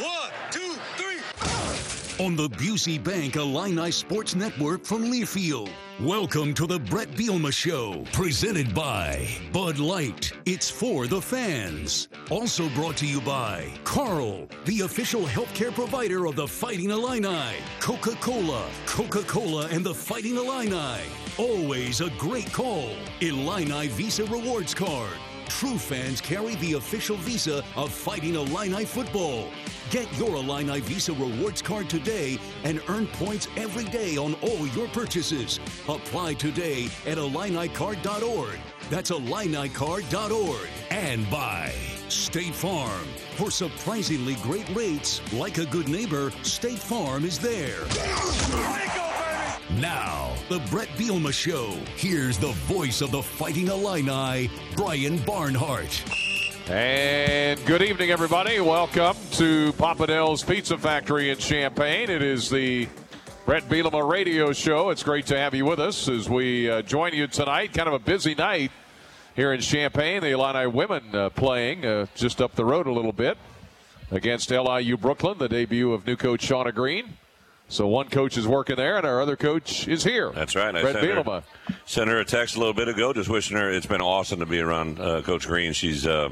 One, two, three. On the Busey Bank Illini Sports Network from Learfield. Welcome to the Brett Bielema Show, presented by Bud Light. It's for the fans. Also brought to you by Carle, the official healthcare provider of the Fighting Illini. Coca Cola, Coca Cola and the Fighting Illini. Always a great call. Illini Visa Rewards Card. True fans carry the official visa of Fighting Illini football. Get your Illini Visa rewards card today and earn points every day on all your purchases. Apply today at IlliniCard.org. That's IlliniCard.org. And by State Farm. For surprisingly great rates, like a good neighbor, State Farm is there. Now, the Brett Bielema Show. Here's the voice of the Fighting Illini, Brian Barnhart. And good evening, everybody. Welcome to Papa Papadel's Pizza Factory in Champaign. It is the Brett Bielema Radio Show. It's great to have you with us as we uh, join you tonight. Kind of a busy night here in Champaign. The Illini women uh, playing uh, just up the road a little bit against LIU Brooklyn, the debut of new coach Shauna Green. So one coach is working there, and our other coach is here. That's right. I Brett sent her, sent her a text a little bit ago, just wishing her. It's been awesome to be around uh, Coach Green. She's uh,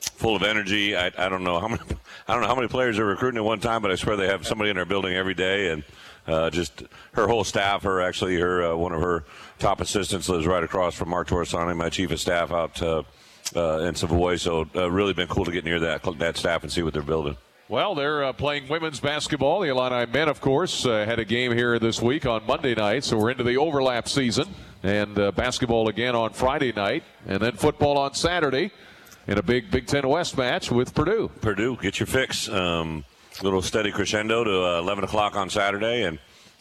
full of energy. I, I don't know how many. I don't know how many players are recruiting at one time, but I swear they have somebody in their building every day, and uh, just her whole staff. Her actually, her uh, one of her top assistants lives right across from Mark Torsani, my chief of staff out uh, uh, in Savoy. So uh, really been cool to get near that that staff and see what they're building. Well, they're uh, playing women's basketball. The Illini men, of course, uh, had a game here this week on Monday night, so we're into the overlap season. And uh, basketball again on Friday night, and then football on Saturday in a big Big Ten West match with Purdue. Purdue, get your fix. Um, little steady crescendo to uh, 11 o'clock on Saturday, and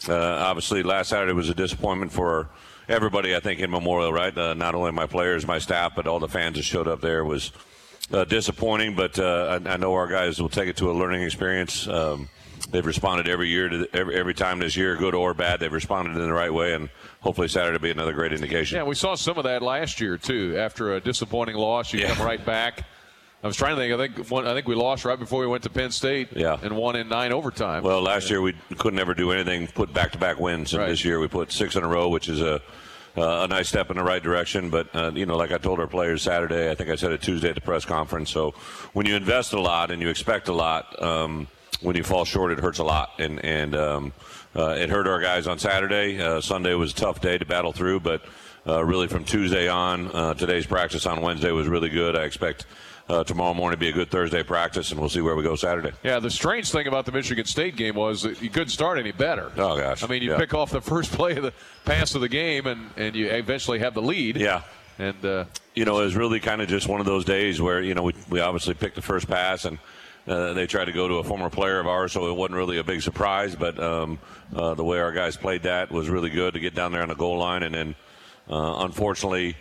uh, obviously last Saturday was a disappointment for everybody. I think in Memorial, right? Uh, not only my players, my staff, but all the fans that showed up there was uh, disappointing. But uh, I, I know our guys will take it to a learning experience. Um, they've responded every year to every, every time this year, good or bad. They've responded in the right way, and hopefully Saturday will be another great indication. Yeah, we saw some of that last year too. After a disappointing loss, you Yeah. come right back. I was trying to think. I think one, I think we lost right before we went to Penn State. Yeah. and won in nine overtime. Well, last year we couldn't ever do anything, put back-to-back wins, and Right. this year we put six in a row, which is a uh, a nice step in the right direction. But uh, you know, like I told our players Saturday, I think I said it Tuesday at the press conference. So when you invest a lot and you expect a lot, um, when you fall short, it hurts a lot, and and um, uh, it hurt our guys on Saturday. Uh, Sunday was a tough day to battle through, but uh, really from Tuesday on, uh, today's practice on Wednesday was really good. I expect. Uh, tomorrow morning be a good Thursday practice, and we'll see where we go Saturday. Yeah, the strange thing about the Michigan State game was that you couldn't start any better. Oh, gosh. I mean, you Yeah. pick off the first play of the pass of the game, and, and you eventually have the lead. Yeah, And uh, you know, it was really kind of just one of those days where, you know, we, we obviously picked the first pass and uh, they tried to go to a former player of ours, so it wasn't really a big surprise. But um, uh, the way our guys played that was really good to get down there on the goal line. And then, uh, unfortunately,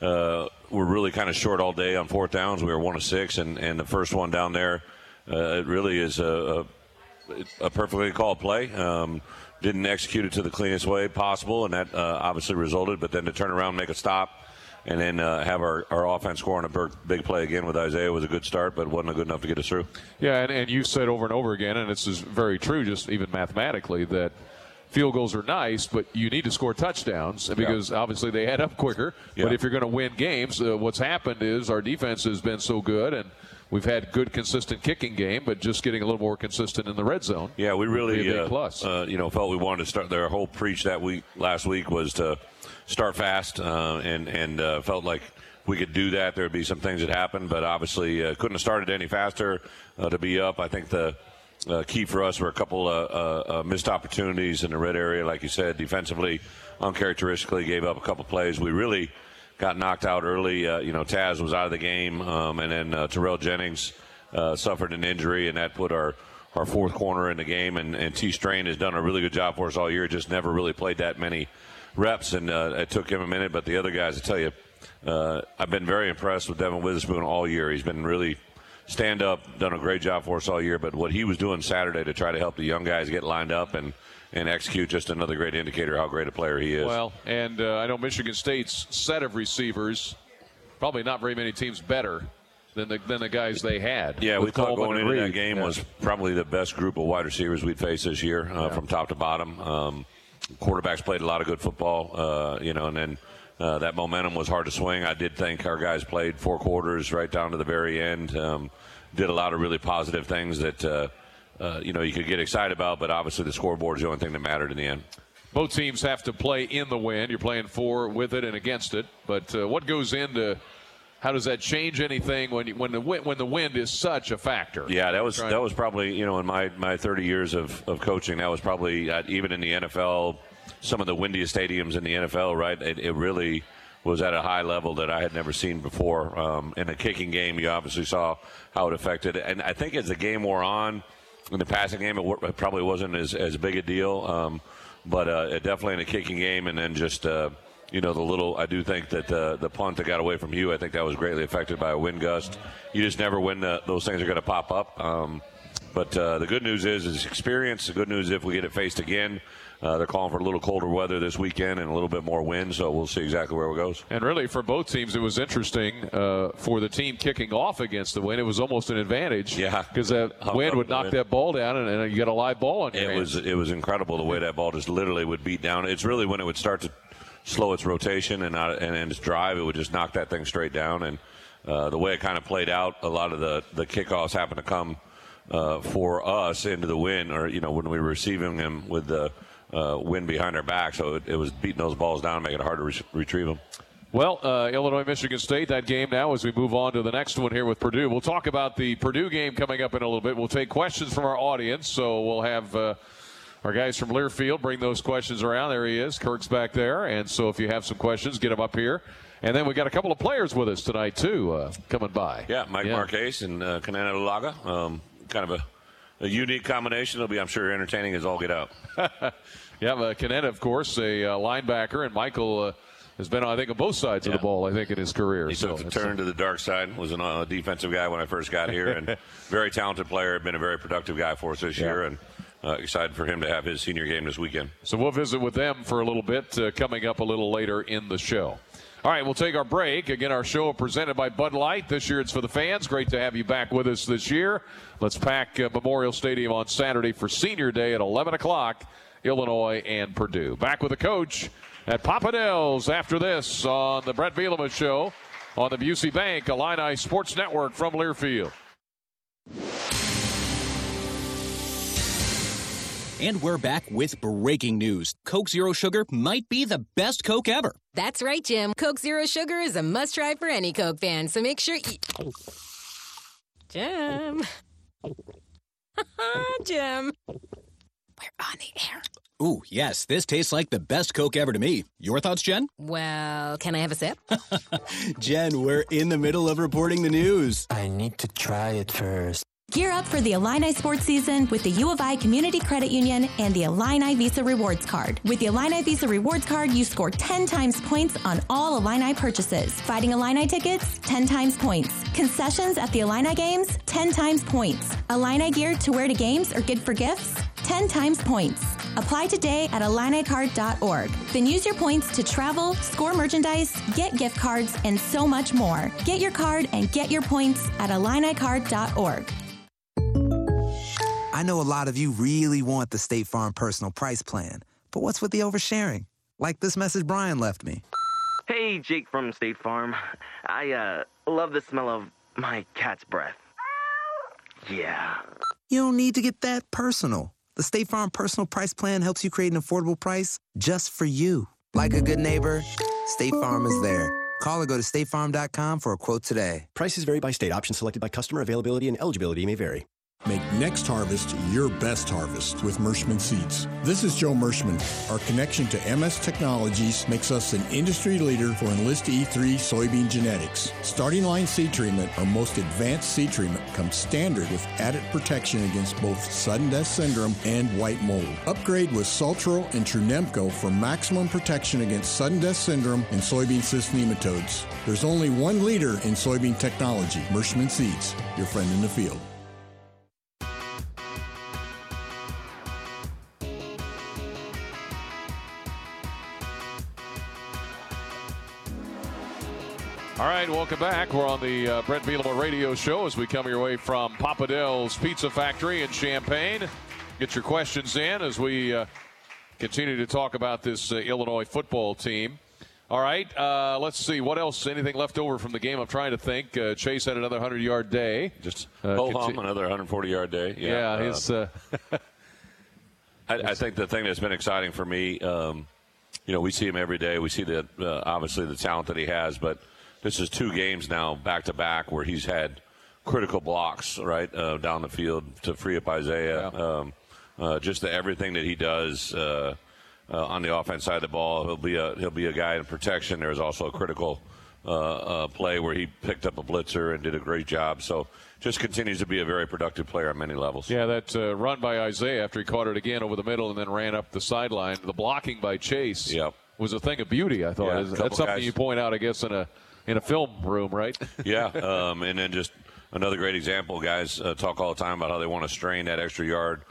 uh, we're really kind of short all day on fourth downs. We were one of six, and, and the first one down there, uh, it really is a, a, a perfectly called play. Um, didn't execute it to the cleanest way possible, and that uh, obviously resulted. But then to turn around, make a stop, and then uh, have our, our offense score on a big, play again with Isaiah was a good start, but wasn't good enough to get us through. yeah, and, and you've said over and over again, and this is very true, just even mathematically, that field goals are nice, but you need to score touchdowns because obviously they add up quicker. Yeah. But if you're going to win games, uh, what's happened is our defense has been so good, and we've had good, consistent kicking game, but just getting a little more consistent in the red zone. Yeah, we really uh, plus. Uh, you know felt we wanted to start. Their whole preach that week last week was to start fast, uh, and and uh, felt like we could do that. There would be some things that happened, but obviously uh, couldn't have started any faster uh, to be up. I think the uh, key for us were a couple uh, uh, uh, missed opportunities in the red area, like you said, defensively, uncharacteristically gave up a couple plays. We really got knocked out early. Uh, you know, Taz was out of the game, um, and then Terrell Jennings suffered an injury, and that put our our fourth corner in the game. And, and T Strain has done a really good job for us all year. Just never really played that many reps, and it took him a minute. But the other guys, I tell you, uh, I've been very impressed with Devin Witherspoon all year. He's been really stand up, done a great job for us all year. But what he was doing Saturday to try to help the young guys get lined up and and execute, just another great indicator how great a player he is. Well, and uh, I know Michigan State's set of receivers, probably not very many teams better than the than the guys they had. Yeah, we thought Coleman going into Reed. that game Yeah. was probably the best group of wide receivers we'd face this year, uh, from top to bottom. Um, quarterbacks played a lot of good football, uh, you know, and then uh, that momentum was hard to swing. I did think our guys played four quarters right down to the very end. Um, did a lot of really positive things that. Uh, uh, you know, you could get excited about, but obviously the scoreboard is the only thing that mattered in the end. both teams have to play in the wind. You're playing for with it and against it. But uh, what goes into how does that change anything when you, when the wind, when the wind is such a factor? Yeah, that was that was probably you know in my, my 30 years of, of coaching, that was probably uh, even in the NFL, some of the windiest stadiums in the NFL. Right, it, it really was at a high level that I had never seen before. Um, in a kicking game, you obviously saw how it affected, and I think as the game wore on, in the passing game, it, it probably wasn't as, as big a deal. Um, but uh, it definitely in a kicking game, and then just. Uh, you know the little. I do think that uh, the punt that got away from you, I think that was greatly affected by a wind gust. You just never when the, those things are going to pop up. Um, but uh, the good news is, is experience. The good news if we get it faced again, uh, they're calling for a little colder weather this weekend and a little bit more wind. So we'll see exactly where it goes. And really, for both teams, it was interesting uh, for the team kicking off against the wind. It was almost an advantage. Yeah. because that wind would knock wind? that ball down, and, and you got a live ball on your It was it was incredible the way that ball just literally would beat down. It's really when it would start to slow its rotation and not, and, and its drive, it would just knock that thing straight down. And uh, the way it kind of played out, a lot of the the kickoffs happened to come uh, for us into the wind, or you know when we were receiving them with the uh, wind behind their back, so it, it was beating those balls down, making it hard to re- retrieve them. Well, uh, Illinois, Michigan State, that game now as we move on to the next one here with Purdue. We'll talk about the Purdue game coming up in a little bit. We'll take questions from our audience. So we'll have uh, our guys from Learfield bring those questions around. There he is. Kirk's back there. And so if you have some questions, get them up here. And then we got a couple of players with us tonight, too, uh, coming by. Yeah, Mike Marchese and uh, Kenenna Odeluga. Um, kind of a, a unique combination. It'll be, I'm sure, entertaining as all get out. Yeah, uh, Kenenna, of course, a uh, linebacker, and Michael uh, has been, I think, on both sides of the ball, I think, in his career. He so took uh, turn to the dark side. Was a uh, defensive guy when I first got here, and very talented player. Been a very productive guy for us this year, and uh, excited for him to have his senior game this weekend. So we'll visit with them for a little bit uh, coming up a little later in the show. All right, we'll take our break. Again, our show presented by Bud Light. This year it's for the fans. Great to have you back with us this year. Let's pack uh, Memorial Stadium on Saturday for Senior Day at 11 o'clock, Illinois and Purdue. Back with the coach at Papa Del's after this on the Brett Bielema Show on the Busey Bank Illini Sports Network from Learfield. And we're back with breaking news. Coke Zero Sugar might be the best Coke ever. That's right, Jim. Coke Zero Sugar is a must try for any Coke fan, so make sure you. Jim. Jim. We're on the air. Ooh, yes, this tastes like the best Coke ever to me. Your thoughts, Jen? Well, can I have a sip? Jen, we're in the middle of reporting the news. I need to try it first. Gear up for the Illini sports season with the U of I Community Credit Union and the Illini Visa Rewards Card. With the Illini Visa Rewards Card, you score 10 times points on all Illini purchases. Fighting Illini tickets, 10 times points. Concessions at the Illini games, 10 times points. Illini gear to wear to games or good for gifts, 10 times points. Apply today at IlliniCard.org. Then use your points to travel, score merchandise, get gift cards, and so much more. Get your card and get your points at IlliniCard.org. I know a lot of you really want the State Farm personal price plan, but what's with the oversharing? Like this message Brian left me. Hey, Jake from State Farm. I, uh, love the smell of my cat's breath. Yeah. You don't need to get that personal. The State Farm personal price plan helps you create an affordable price just for you. Like a good neighbor, State Farm is there. Call or go to statefarm.com for a quote today. Prices vary by state. Options selected by customer. Availability and eligibility may vary. Make next harvest your best harvest with Mershman Seeds. This is Joe Mershman. Our connection to MS Technologies makes us an industry leader for Enlist E3 soybean genetics. Starting line seed treatment, our most advanced seed treatment, comes standard with added protection against both sudden death syndrome and white mold. Upgrade with Saltro and Trunemco for maximum protection against sudden death syndrome and soybean cyst nematodes. There's only one leader in soybean technology, Mershman Seeds, your friend in the field. All right, welcome back. We're on the uh, Brett Bielema radio show as we come your way from Papa Del's Pizza Factory in Champaign. Get your questions in as we uh, continue to talk about this uh, Illinois football team. All right, uh, let's see what else. Anything left over from the game? I'm trying to think. Uh, Chase had another 100 yard day. Just Uh, ho conti- another 140 yard day. Yeah, uh, his. I, I think the thing that's been exciting for me, um, you know, we see him every day. We see the uh, obviously the talent that he has, but this is two games now back to back where he's had critical blocks right uh, down the field to free up Isaiah. Um, uh, just the, everything that he does uh, uh, on the offense side of the ball, he'll be a he'll be a guy in protection. There's also a critical uh, uh, play where he picked up a blitzer and did a great job. So just continues to be a very productive player on many levels. Yeah, that uh, run by Isaiah after he caught it again over the middle and then ran up the sideline. The blocking by Chase Yep. was a thing of beauty. I thought Yeah, a Is- couple that's something guys- you point out, I guess, in a in a film room, right? yeah, um, and then just another great example. Guys uh, talk all the time about how they want to strain that extra yard,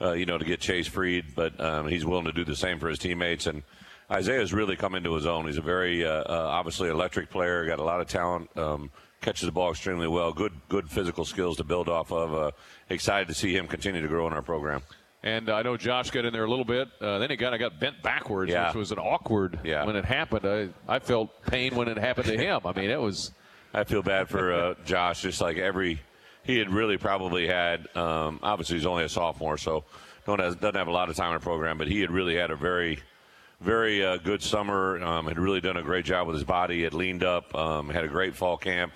uh, you know, to get Chase freed, but um, he's willing to do the same for his teammates. And Isaiah's really come into his own. He's a very uh, uh, obviously electric player. Got a lot of talent. Um, catches the ball extremely well. Good, good physical skills to build off of. Uh, excited to see him continue to grow in our program. And I know Josh got in there a little bit. Uh, then he kind of got bent backwards, Yeah. which was an awkward Yeah. when it happened. I, I felt pain when it happened to him. I mean, it was. I feel bad for uh, Josh. Just like every, he had really probably had. Um, obviously, he's only a sophomore, so don't has, doesn't have a lot of time in the program. But he had really had a very, very uh, good summer. Um, had really done a great job with his body. Had leaned up. Um, had a great fall camp.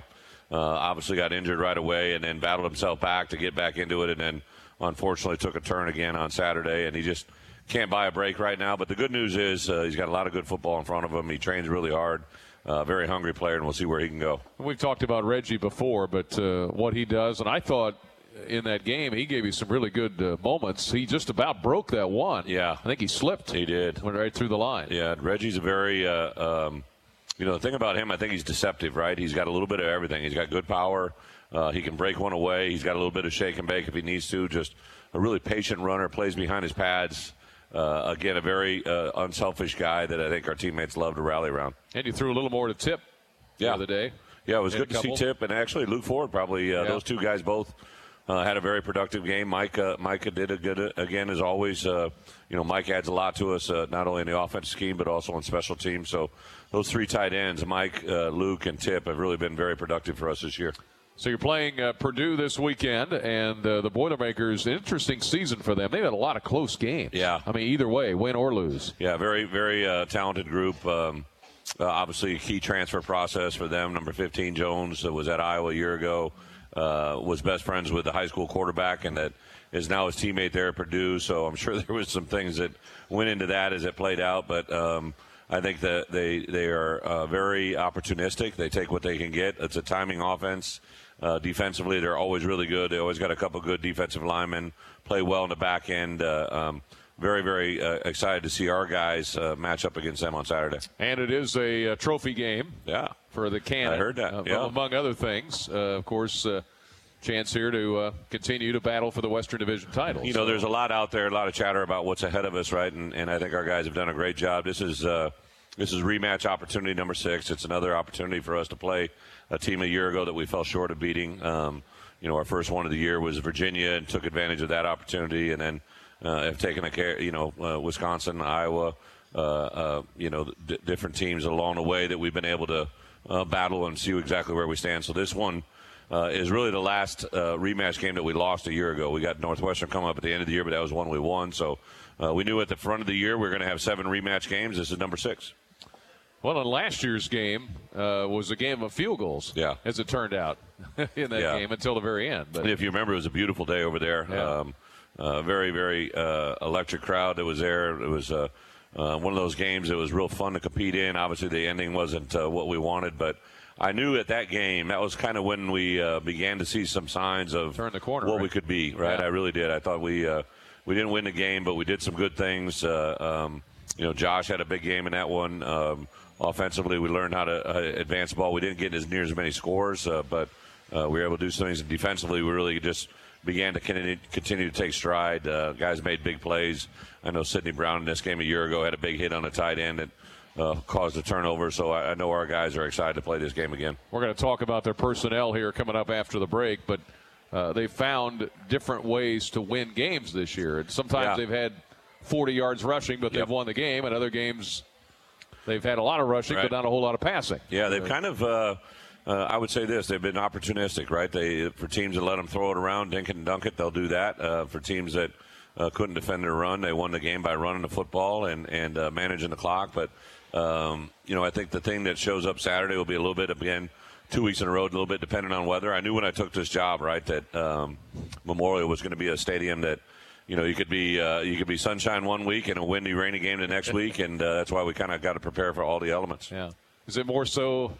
Uh, obviously, got injured right away, and then battled himself back to get back into it, and then unfortunately took a turn again on Saturday, and he just can't buy a break right now. But the good news is uh, he's got a lot of good football in front of him. He trains really hard. Uh, very hungry player, and we'll see where he can go. We've talked about Reggie before, but uh, what he does, and I thought in that game he gave you some really good uh, moments. He just about broke that one. Yeah. I think he slipped. He did. Went right through the line. Yeah, Reggie's a very, uh, um, you know, the thing about him, I think he's deceptive, right? He's got a little bit of everything. He's got good power. Uh, he can break one away. He's got a little bit of shake and bake if he needs to. Just a really patient runner, plays behind his pads. Uh, again, a very uh, unselfish guy that I think our teammates love to rally around. And you threw a little more to Tip Yeah. the other day. Yeah, it was good to see. Tip and actually Luke Ford. Probably uh, Yeah. those two guys both uh, had a very productive game. Mike, uh, Micah did a good uh, again as always. Uh, you know, Mike adds a lot to us, uh, not only in the offense scheme but also on special teams. So those three tight ends, Mike, uh, Luke, and Tip, have really been very productive for us this year. So you're playing uh, Purdue this weekend, and uh, the Boilermakers. Interesting season for them. They've had a lot of close games. Yeah. I mean, either way, win or lose. Yeah, very, very uh, talented group. Um, uh, obviously, a key transfer process for them. Number 15, Jones, uh, was at Iowa a year ago, uh, was best friends with the high school quarterback, and that is now his teammate there at Purdue. So I'm sure there was some things that went into that as it played out. But um, I think that they they are uh, very opportunistic. They take what they can get. It's a timing offense. Uh, defensively, they're always really good. They always got a couple good defensive linemen. Play well in the back end. Uh, um, very, very uh, excited to see our guys uh, match up against them on Saturday. And it is a, uh trophy game. Yeah. For the Cannon. I heard that, uh, yeah. Among other things, uh, of course, uh, chance here to uh, continue to battle for the Western Division title. You know, there's a lot out there, a lot of chatter about what's ahead of us, right? And, and I think our guys have done a great job. This is uh, this is rematch opportunity number six. It's another opportunity for us to play a team a year ago that we fell short of beating. Um, you know, our first one of the year was Virginia and took advantage of that opportunity, and then uh, have taken a care. You know, uh, Wisconsin, Iowa. Uh, uh, you know, d- different teams along the way that we've been able to uh, battle and see exactly where we stand. So this one uh, is really the last rematch game that we lost a year ago. We got Northwestern coming up at the end of the year, but that was one we won. So we knew at the front of the year we are going to have seven rematch games. This is number six. Well, in last year's game uh, was a game of field goals. Yeah. As it turned out in that Yeah. game until the very end. But if you remember, it was a beautiful day over there. Yeah. Um, uh, very, very uh, electric crowd that was there. It was uh, uh, one of those games that was real fun to compete in. Obviously, the ending wasn't uh, what we wanted, but I knew at that game that was kind of when we uh, began to see some signs of Turn the corner, what right? we could be. Right, Yeah. I really did. I thought we uh, we didn't win the game, but we did some good things. Uh, um, you know, Josh had a big game in that one. Um, offensively, we learned how to uh, advance the ball. We didn't get as near as many scores, uh, but uh, we were able to do some things. And defensively, we really just began to continue, continue to take stride. Uh, guys made big plays. I know Sydney Brown in this game a year ago had a big hit on a tight end that uh, caused a turnover. So I, I know our guys are excited to play this game again. We're going to talk about their personnel here coming up after the break, but uh, they found different ways to win games this year. And sometimes Yeah. they've had 40 yards rushing, but they've Yep. won the game. And other games, they've had a lot of rushing, Right. but not a whole lot of passing. Yeah, they've kind of. Uh, uh, I would say this: they've been opportunistic, right? They for teams that let them throw it around, dink it and dunk it, they'll do that. Uh, for teams that uh, couldn't defend their run, they won the game by running the football and and uh, managing the clock. But um, you know, I think the thing that shows up Saturday will be a little bit again. Two weeks in a row, a little bit depending on weather. I knew when I took this job, right, that um, Memorial was going to be a stadium that you know, you could be uh, you could be sunshine one week and a windy, rainy game the next week, and uh, that's why we kind of got to prepare for all the elements. Yeah. Is it more so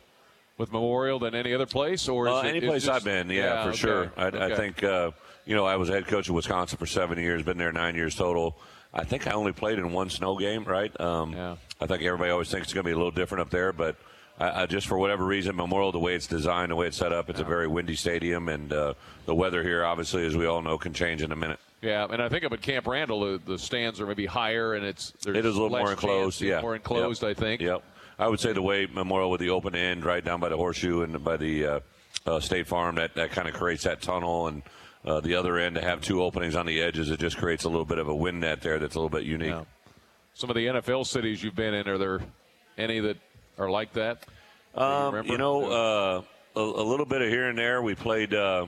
with Memorial than any other place, or is Uh, it, any it's place just- I've been, yeah, for okay, sure. I, I think uh, you know I was head coach of Wisconsin for seven years, been there nine years total. I think I only played in one snow game, right? Um, Yeah. I think everybody always thinks it's going to be a little different up there, but I, I just for whatever reason, Memorial, the way it's designed, the way it's set up, it's a very windy stadium, and uh, the weather here, obviously, as we all know, can change in a minute. Yeah, and I think up at Camp Randall, the, the stands are maybe higher, and it's there's It is a little more enclosed, yeah, more enclosed. Yep. I think. Yep. I would say the way Memorial with the open end, right down by the horseshoe and by the uh, uh, State Farm, that that kind of creates that tunnel, and uh, the other end to have two openings on the edges, it just creates a little bit of a wind net there that's a little bit unique. Yeah. Some of the NFL cities you've been in, are there any that are like that? Um, remember? you know, uh, a, a little bit of here and there. We played. Uh,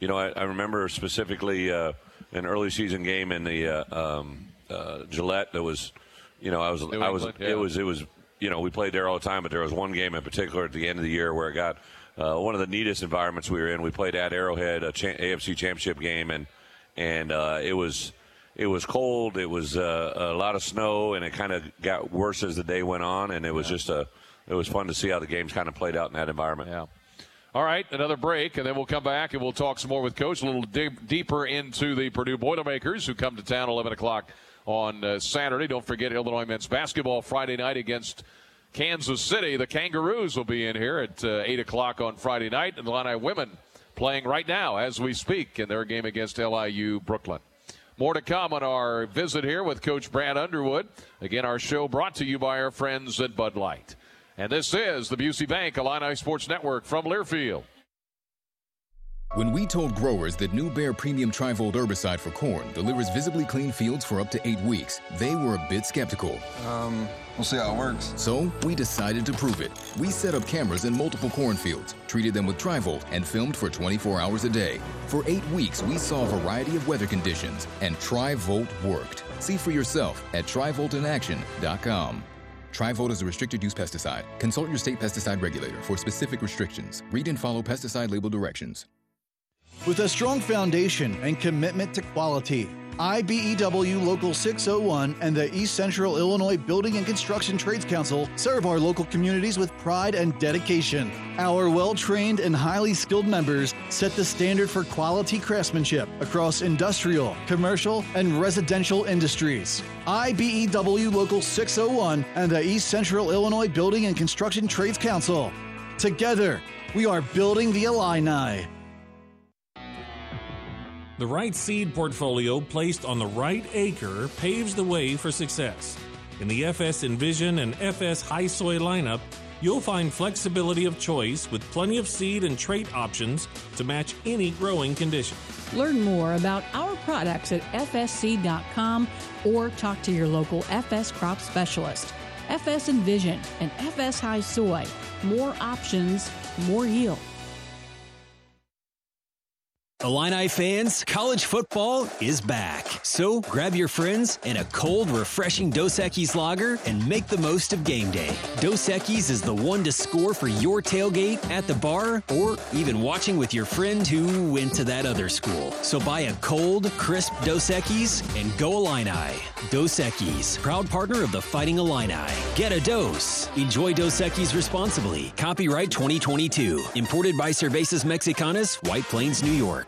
you know, I, I remember specifically uh, an early season game in the uh, um, uh, Gillette. That was, you know, I was, New I was, England, yeah. it was, it was. You know, we played there all the time, but there was one game in particular at the end of the year where it got uh, one of the neatest environments we were in. We played at Arrowhead, a cha- AFC Championship game, and and uh, it was it was cold. It was uh, a lot of snow, and it kind of got worse as the day went on. And it was just a it was fun to see how the games kind of played out in that environment. Yeah. All right, another break, and then we'll come back and we'll talk some more with Coach a little di- deeper into the Purdue Boilermakers who come to town 11 o'clock on uh, Saturday. Don't forget Illinois men's basketball Friday night against Kansas City. The Kangaroos will be in here at uh, 8 o'clock on Friday night, and the Illini women playing right now as we speak in their game against LIU Brooklyn. More to come on our visit here with Coach Brad Underwood. Again, our show brought to you by our friends at Bud Light. And this is the Busey Bank Illini Sports Network from Learfield. When we told growers that New Bayer Premium Trivolt herbicide for corn delivers visibly clean fields for up to eight weeks, they were a bit skeptical. Um, we'll see how it works. So we decided to prove it. We set up cameras in multiple cornfields, treated them with Trivolt, and filmed for 24 hours a day. For eight weeks, we saw a variety of weather conditions, and Trivolt worked. See for yourself at TrivoltInAction.com. Trivolt is a restricted use pesticide. Consult your state pesticide regulator for specific restrictions. Read and follow pesticide label directions. With a strong foundation and commitment to quality, IBEW Local 601 and the East Central Illinois Building and Construction Trades Council serve our local communities with pride and dedication. Our well trained and highly skilled members set the standard for quality craftsmanship across industrial, commercial, and residential industries. IBEW Local 601 and the East Central Illinois Building and Construction Trades Council. Together, we are building the Illini. The right seed portfolio placed on the right acre paves the way for success. In the FS InVision and FS HiSoy lineup, you'll find flexibility of choice with plenty of seed and trait options to match any growing condition. Learn more about our products at fsc.com or talk to your local FS crop specialist. FS InVision and FS HiSoy. More options, more yield. Illini fans, college football is back. So grab your friends and a cold, refreshing Dos Equis lager and make the most of game day. Dos Equis is the one to score for your tailgate, at the bar, or even watching with your friend who went to that other school. So buy a cold, crisp Dos Equis and go Illini. Dos Equis, proud partner of the Fighting Illini. Get a dose. Enjoy Dos Equis responsibly. Copyright 2022. Imported by Cervezas Mexicanas, White Plains, New York.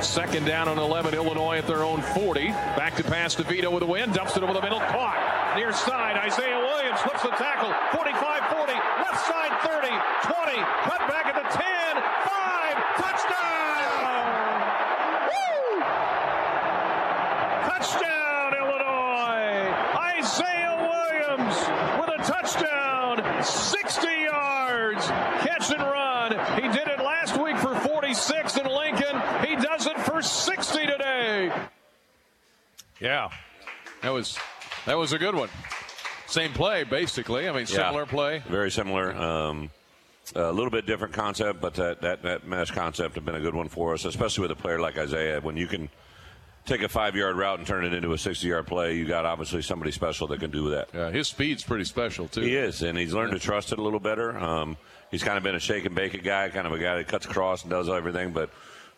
Second down on 11, Illinois at their own 40. Back to pass DeVito with a win. Dumps it over the middle. Caught. Near side. Isaiah Williams flips the tackle. 45 40. Left side 30. 20. Cut back at the 10. 5. Touchdown. Isaiah Williams with a touchdown, 60 yards, catch and run. He did it last week for 46 in Lincoln. He does it for 60 today. Yeah, that was that was a good one. Same play, basically. I mean, similar Yeah, play. Very similar. Um, a little bit different concept, but that, that, that mesh concept have been a good one for us, especially with a player like Isaiah. When you can take a five yard route and turn it into a 60 yard play, you got obviously somebody special that can do that. Yeah, his speed's pretty special, too. He is, and he's learned to trust it a little better. Um, he's kind of been a shake and bake it guy, kind of a guy that cuts across and does everything, but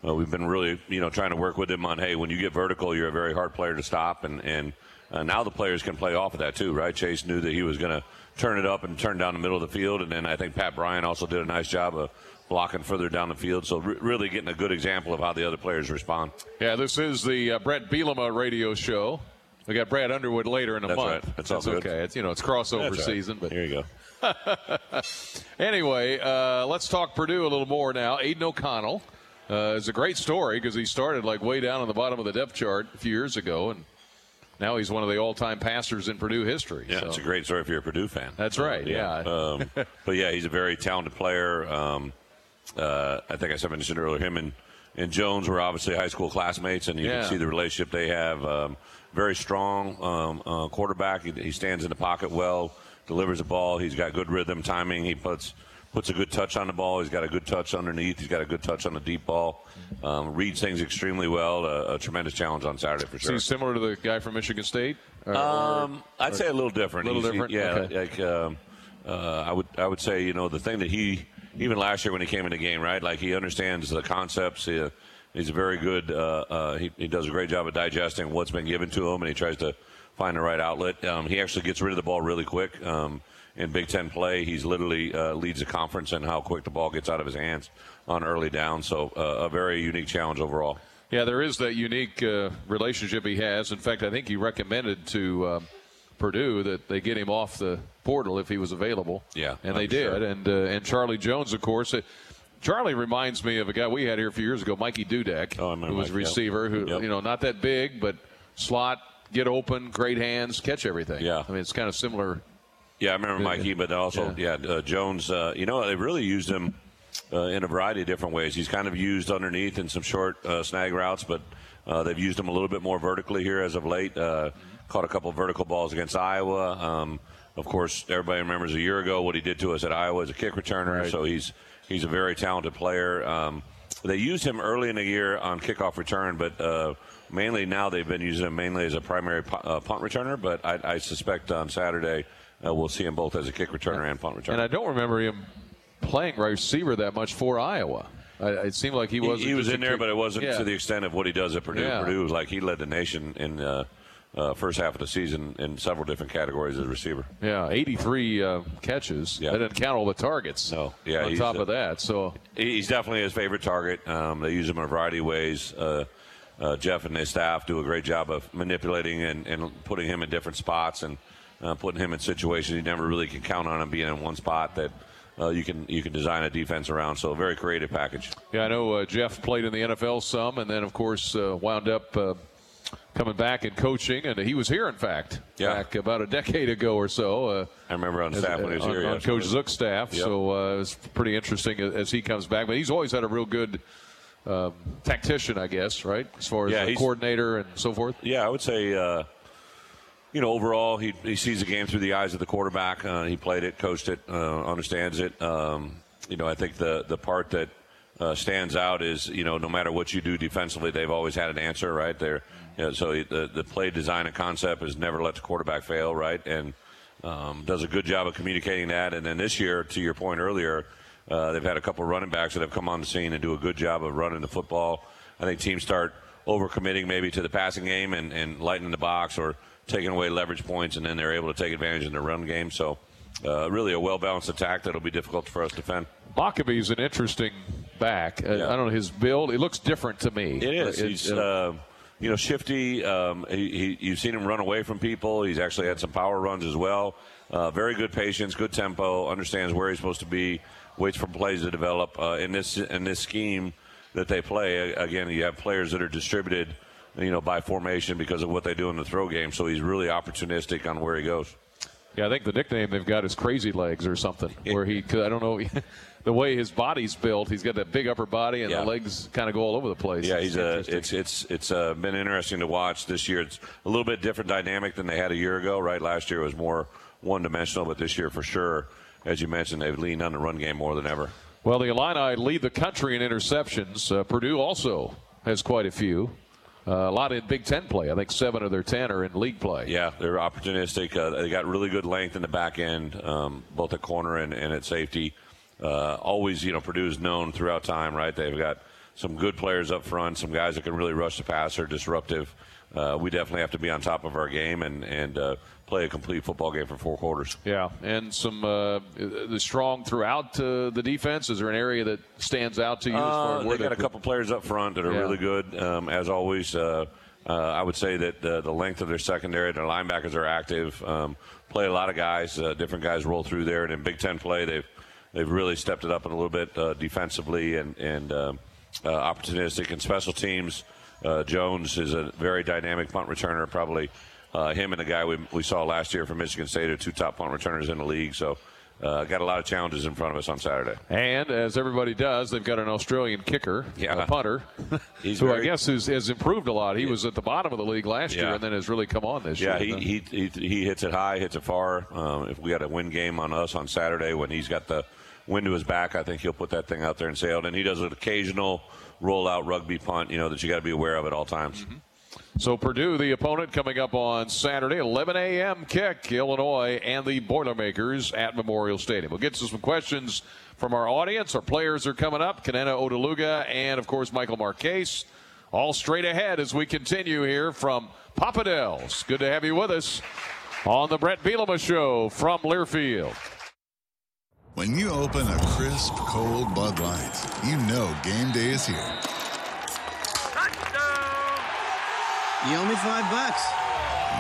uh, we've been really, you know, trying to work with him on, hey, when you get vertical, you're a very hard player to stop, and, and uh, now the players can play off of that too, right? Chase knew that he was going to turn it up and turn down the middle of the field, and then I think Pat Bryant also did a nice job of blocking further down the field, so re- really getting a good example of how the other players respond. Yeah, this is the uh, Brett Bielema radio show. We got Brad Underwood later in a That's month. right. That's all good. okay. It's you know it's crossover That's right. season, but Here you go. anyway, uh, let's talk Purdue a little more now. Aidan O'Connell uh, is a great story because he started like way down on the bottom of the depth chart a few years ago, and now he's one of the all-time passers in Purdue history. Yeah, so. it's a great story if you're a Purdue fan. That's right, yeah. um, but yeah, he's a very talented player. Um, uh, I think I mentioned earlier, him and, and Jones were obviously high school classmates, and you Yeah. can see the relationship they have. Um, very strong um, uh, quarterback. He, he stands in the pocket well, delivers the ball. He's got good rhythm, timing. He puts puts a good touch on the ball. He's got a good touch underneath. He's got a good touch on the deep ball. Um, reads things extremely well. A, a tremendous challenge on Saturday for Is sure. he similar to the guy from Michigan State? Or- Um, I'd or- say a little different. A little different. Yeah, Okay. like um, uh, I would I would say you know the thing that he even last year when he came in the game right like he understands the concepts. He, uh, he's a very good. Uh, uh, he, he does a great job of digesting what's been given to him, and he tries to find the right outlet. Um, he actually gets rid of the ball really quick. Um, in Big Ten play, he's literally uh, leads the conference in how quick the ball gets out of his hands on early down. So uh, a very unique challenge overall. Yeah, there is that unique uh, relationship he has. In fact, I think he recommended to um, Purdue that they get him off the portal if he was available. Yeah, and they I'm did. sure. And uh, and Charlie Jones, of course. Uh, Charlie reminds me of a guy we had here a few years ago, Mikey Dudek, who was Mike, yep. receiver, who Yep. you know not that big, but slot, get open, great hands, catch everything. Yeah. I mean it's kind of similar. Yeah, I remember Yeah. Mikey, but also yeah, uh, Jones. Uh, you know, they really used him uh, in a variety of different ways. He's kind of used underneath in some short uh, snag routes, but uh, they've used him a little bit more vertically here as of late. Uh, caught a couple vertical balls against Iowa. Um, of course, everybody remembers a year ago what he did to us at Iowa as a kick returner. Right. So he's he's a very talented player. Um, they used him early in the year on kickoff return, but uh, mainly now they've been using him mainly as a primary uh, punt returner. But I, I suspect on Saturday uh, we'll see him both as a kick returner and punt returner. And I don't remember him playing receiver that much for Iowa. I, it seemed like he He, was. he was in there, but it wasn't yeah. to the extent of what he does at Purdue. Yeah. Purdue was like he led the nation in uh, uh, first half of the season in several different categories as a receiver. Yeah, 83 uh, catches. Yeah. That doesn't count all the targets. No, yeah, on top uh, of that, so He's definitely his favorite target. Um, they use him in a variety of ways. Uh, uh, Jeff and his staff do a great job of manipulating and, and putting him in different spots and uh, putting him in situations you never really can count on him being in one spot that uh, you can you can design a defense around. So a very creative package. yeah, I know uh, Jeff played in the NFL some, and then of course uh, wound up uh, coming back and coaching, and he was here in fact Yeah. back about a decade ago or so. Uh, I remember on staff when he was on, here. on yeah. Coach Zook's staff, Yep. so uh, it was pretty interesting as, as he comes back. But he's always had a real good um, tactician, I guess, right, as far as Yeah, coordinator and so forth. Yeah, I would say, uh, you know, overall, he, he sees the game through the eyes of the quarterback. Uh, he played it, coached it, uh, understands it. Um, you know, I think the, the part that uh, stands out is, you know, no matter what you do defensively, they've always had an answer, right? They're, you know, so the, the play design and concept is never let the quarterback fail, right? And um, does a good job of communicating that. And then this year, to your point earlier, uh, they've had a couple of running backs that have come on the scene and do a good job of running the football. I think teams start overcommitting maybe to the passing game and, and lightening the box or taking away leverage points, and then they're able to take advantage in the run game. So, uh, really a well balanced attack that'll be difficult for us to defend. Mockobee's an interesting back. Uh, I don't know his build; it looks different to me. It is. He's, uh, you know, shifty. Um, he, he, you've seen him run away from people. He's actually had some power runs as well. Uh, very good patience, good tempo. Understands where he's supposed to be. Waits for plays to develop. Uh, in this in this scheme that they play, again, you have players that are distributed you know, by formation because of what they do in the throw game. So he's really opportunistic on where he goes. Yeah, I think the nickname they've got is Crazy Legs or something. Where he, I don't know, the way his body's built, he's got that big upper body and Yeah. the legs kind of go all over the place. Yeah, he's a. It's it's it's uh, been interesting to watch this year. It's a little bit different dynamic than they had a year ago. Right, last year was more one dimensional, but this year for sure, as you mentioned, they've leaned on the run game more than ever. Well, the Illini lead the country in interceptions. Uh, Purdue also has quite a few. Uh, a lot in Big Ten play. I think seven of their ten are in league play. Yeah, they're opportunistic. Uh, they got really good length in the back end, um, both at corner and, and at safety. Uh, always, you know, Purdue's known throughout time, right? They've got some good players up front, some guys that can really rush the passer, disruptive. Uh, we definitely have to be on top of our game and and uh, play a complete football game for four quarters. Yeah, and some uh, the strong throughout uh, the defense. Is there an area that stands out to you? as far Uh, as they got a couple players up front that are Yeah. really good, um, as always. Uh, uh, I would say that uh, the length of their secondary, their linebackers are active. Um, play a lot of guys, uh, different guys roll through there, and in Big Ten play, they've they've really stepped it up a little bit uh, defensively and and um, uh, opportunistic and special teams. Uh, Jones is a very dynamic punt returner. Probably uh, him and the guy we, we saw last year from Michigan State are two top punt returners in the league. So. Uh, got a lot of challenges in front of us on Saturday. And as everybody does, they've got an Australian kicker, Yeah. a punter, He's who I guess has, has improved a lot. He was at the bottom of the league last year and then has really come on this Yeah, year. he, he, he, he hits it high, hits it far. Um, if we got a win game on us on Saturday when he's got the wind to his back, I think he'll put that thing out there and sail. And he does an occasional rollout rugby punt, you know, that you got to be aware of at all times. So Purdue, the opponent, coming up on Saturday, 11 a.m. kick, Illinois and the Boilermakers at Memorial Stadium. We'll get to some questions from our audience. Our players are coming up, Kenenna Odeluga and, of course, Michael Marchese. All straight ahead as we continue here from Papa Del's. Good to have you with us on the Brett Bielema Show from Learfield. When you open a crisp, cold Bud Light, you know game day is here. You owe me five bucks.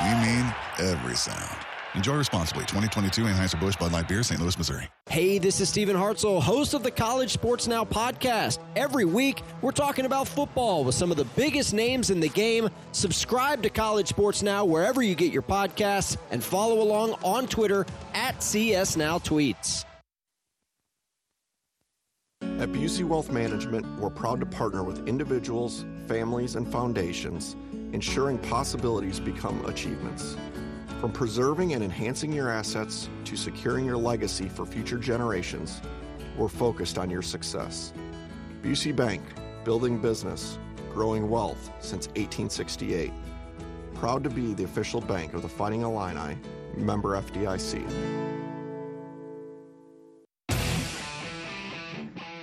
We mean every sound. Enjoy responsibly. 2022 Anheuser-Busch Bud Light Beer, St. Louis, Missouri. Hey, this is Stephen Hartzell, host of the College Sports Now podcast. Every week, we're talking about football with some of the biggest names in the game. Subscribe to College Sports Now wherever you get your podcasts and follow along on Twitter at CS Now Tweets. At Busey Wealth Management, we're proud to partner with individuals, families, and foundations, ensuring possibilities become achievements. From preserving and enhancing your assets to securing your legacy for future generations, we're focused on your success. Busey Bank, building business, growing wealth since 1868. Proud to be the official bank of the Fighting Illini, member FDIC.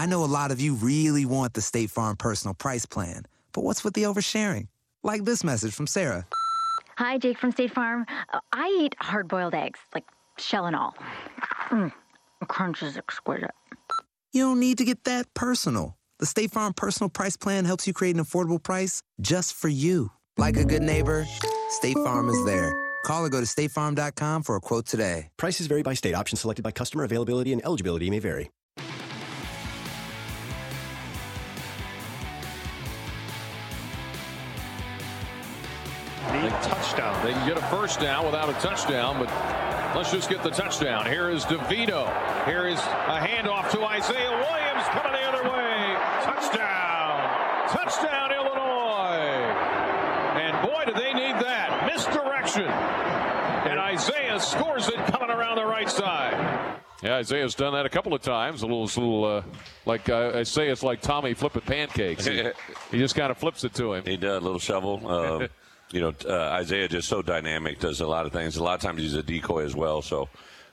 I know a lot of you really want the State Farm personal price plan, but what's with the oversharing? Like this message from Sarah. Hi, Jake from State Farm. Uh, I eat hard boiled eggs, like shell and all. Mm, crunch is exquisite. You don't need to get that personal. The State Farm personal price plan helps you create an affordable price just for you. Like a good neighbor, State Farm is there. Call or go to statefarm.com for a quote today. Prices vary by state. Options selected by customer. Availability and eligibility may vary. Touchdown. They can get a first down without a touchdown, but let's just get the touchdown. Here is DeVito. Here is a handoff to Isaiah Williams coming the other way. Touchdown. Touchdown, Illinois. And boy, do they need that. Misdirection. And Isaiah scores it coming around the right side. Yeah, Isaiah's done that a couple of times. A little, little uh, like uh, I say, it's like Tommy flipping pancakes. He, he just kind of flips it to him. He does a little shovel. Um, you know, uh, Isaiah just so dynamic, does a lot of things. A lot of times he's a decoy as well. So,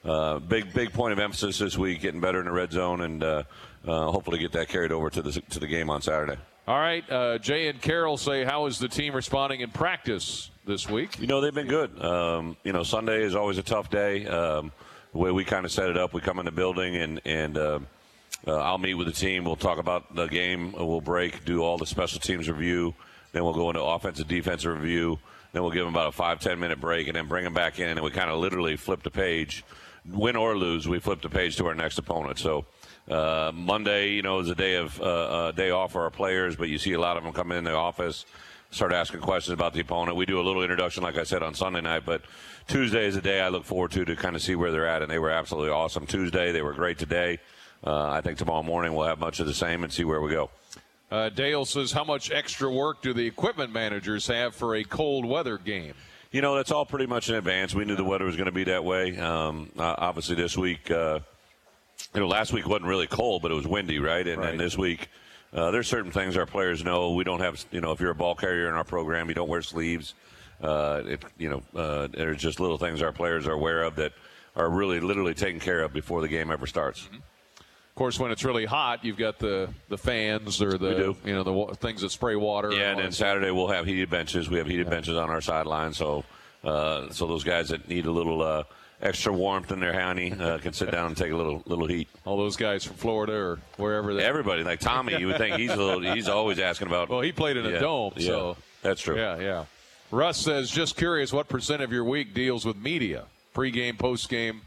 uh, big big point of emphasis this week, getting better in the red zone, and uh, uh, hopefully get that carried over to the to the game on Saturday. All right, uh, Jay and Carol say, how is the team responding in practice this week? You know, they've been good. Um, you know, Sunday is always a tough day. Um, the way we kind of set it up, we come in the building and and uh, uh, I'll meet with the team. We'll talk about the game. We'll break, do all the special teams review. Then we'll go into offensive defensive review. Then we'll give them about a five ten minute break, and then bring them back in, and we kind of literally flip the page. Win or lose, we flip the page to our next opponent. So uh, Monday, you know, is a day of uh, a day off for our players, but you see a lot of them come in the office, start asking questions about the opponent. We do a little introduction, like I said, on Sunday night, but Tuesday is a day I look forward to to kind of see where they're at, and they were absolutely awesome Tuesday. They were great today. Uh, I think tomorrow morning we'll have much of the same and see where we go. Uh, Dale says, how much extra work do the equipment managers have for a cold weather game? You know, that's all pretty much in advance. We knew the weather was going to be that way. Um, uh, obviously, this week, uh, you know, last week wasn't really cold, but it was windy, right? And, Right. and this week, uh, there's certain things our players know. We don't have, you know, if you're a ball carrier in our program, you don't wear sleeves. Uh, it, you know, uh, there's just little things our players are aware of that are really literally taken care of before the game ever starts. Of course, when it's really hot, you've got the, the fans or the you know the wa- things that spray water. Yeah, and then Saturday we'll have heated benches. We have heated benches on our sideline, so uh, so those guys that need a little uh, extra warmth in their honey uh, can sit down and take a little little heat. All those guys from Florida or wherever. They, Everybody, like Tommy, you would think he's a little, he's always asking about. Well, he played in a Yeah, dome, yeah, so that's true. Yeah, yeah. Russ says, just curious, what percent of your week deals with media? Pre-game, post-game,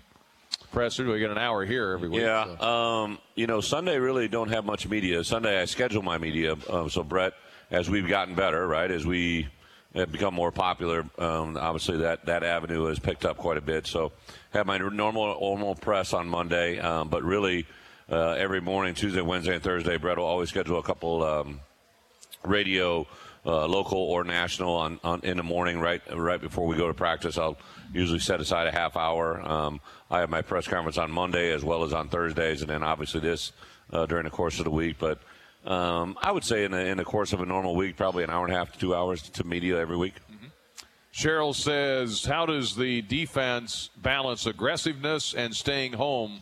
presser. We get an hour here every week. Yeah, so. um, you know, Sunday really don't have much media. Sunday I schedule my media. Um, so Brett, as we've gotten better, right, as we have become more popular, um, obviously that that avenue has picked up quite a bit. So have my normal normal press on Monday, um, but really uh, every morning, Tuesday, Wednesday, and Thursday, Brett will always schedule a couple. Um, radio, uh, local or national, on, on in the morning, right right before we go to practice. I'll usually set aside a half hour. Um, I have my press conference on Monday as well as on Thursdays, and then obviously this uh, during the course of the week. But um, I would say in the in the course of a normal week, probably an hour and a half to two hours to media every week. Cheryl says, how does the defense balance aggressiveness and staying home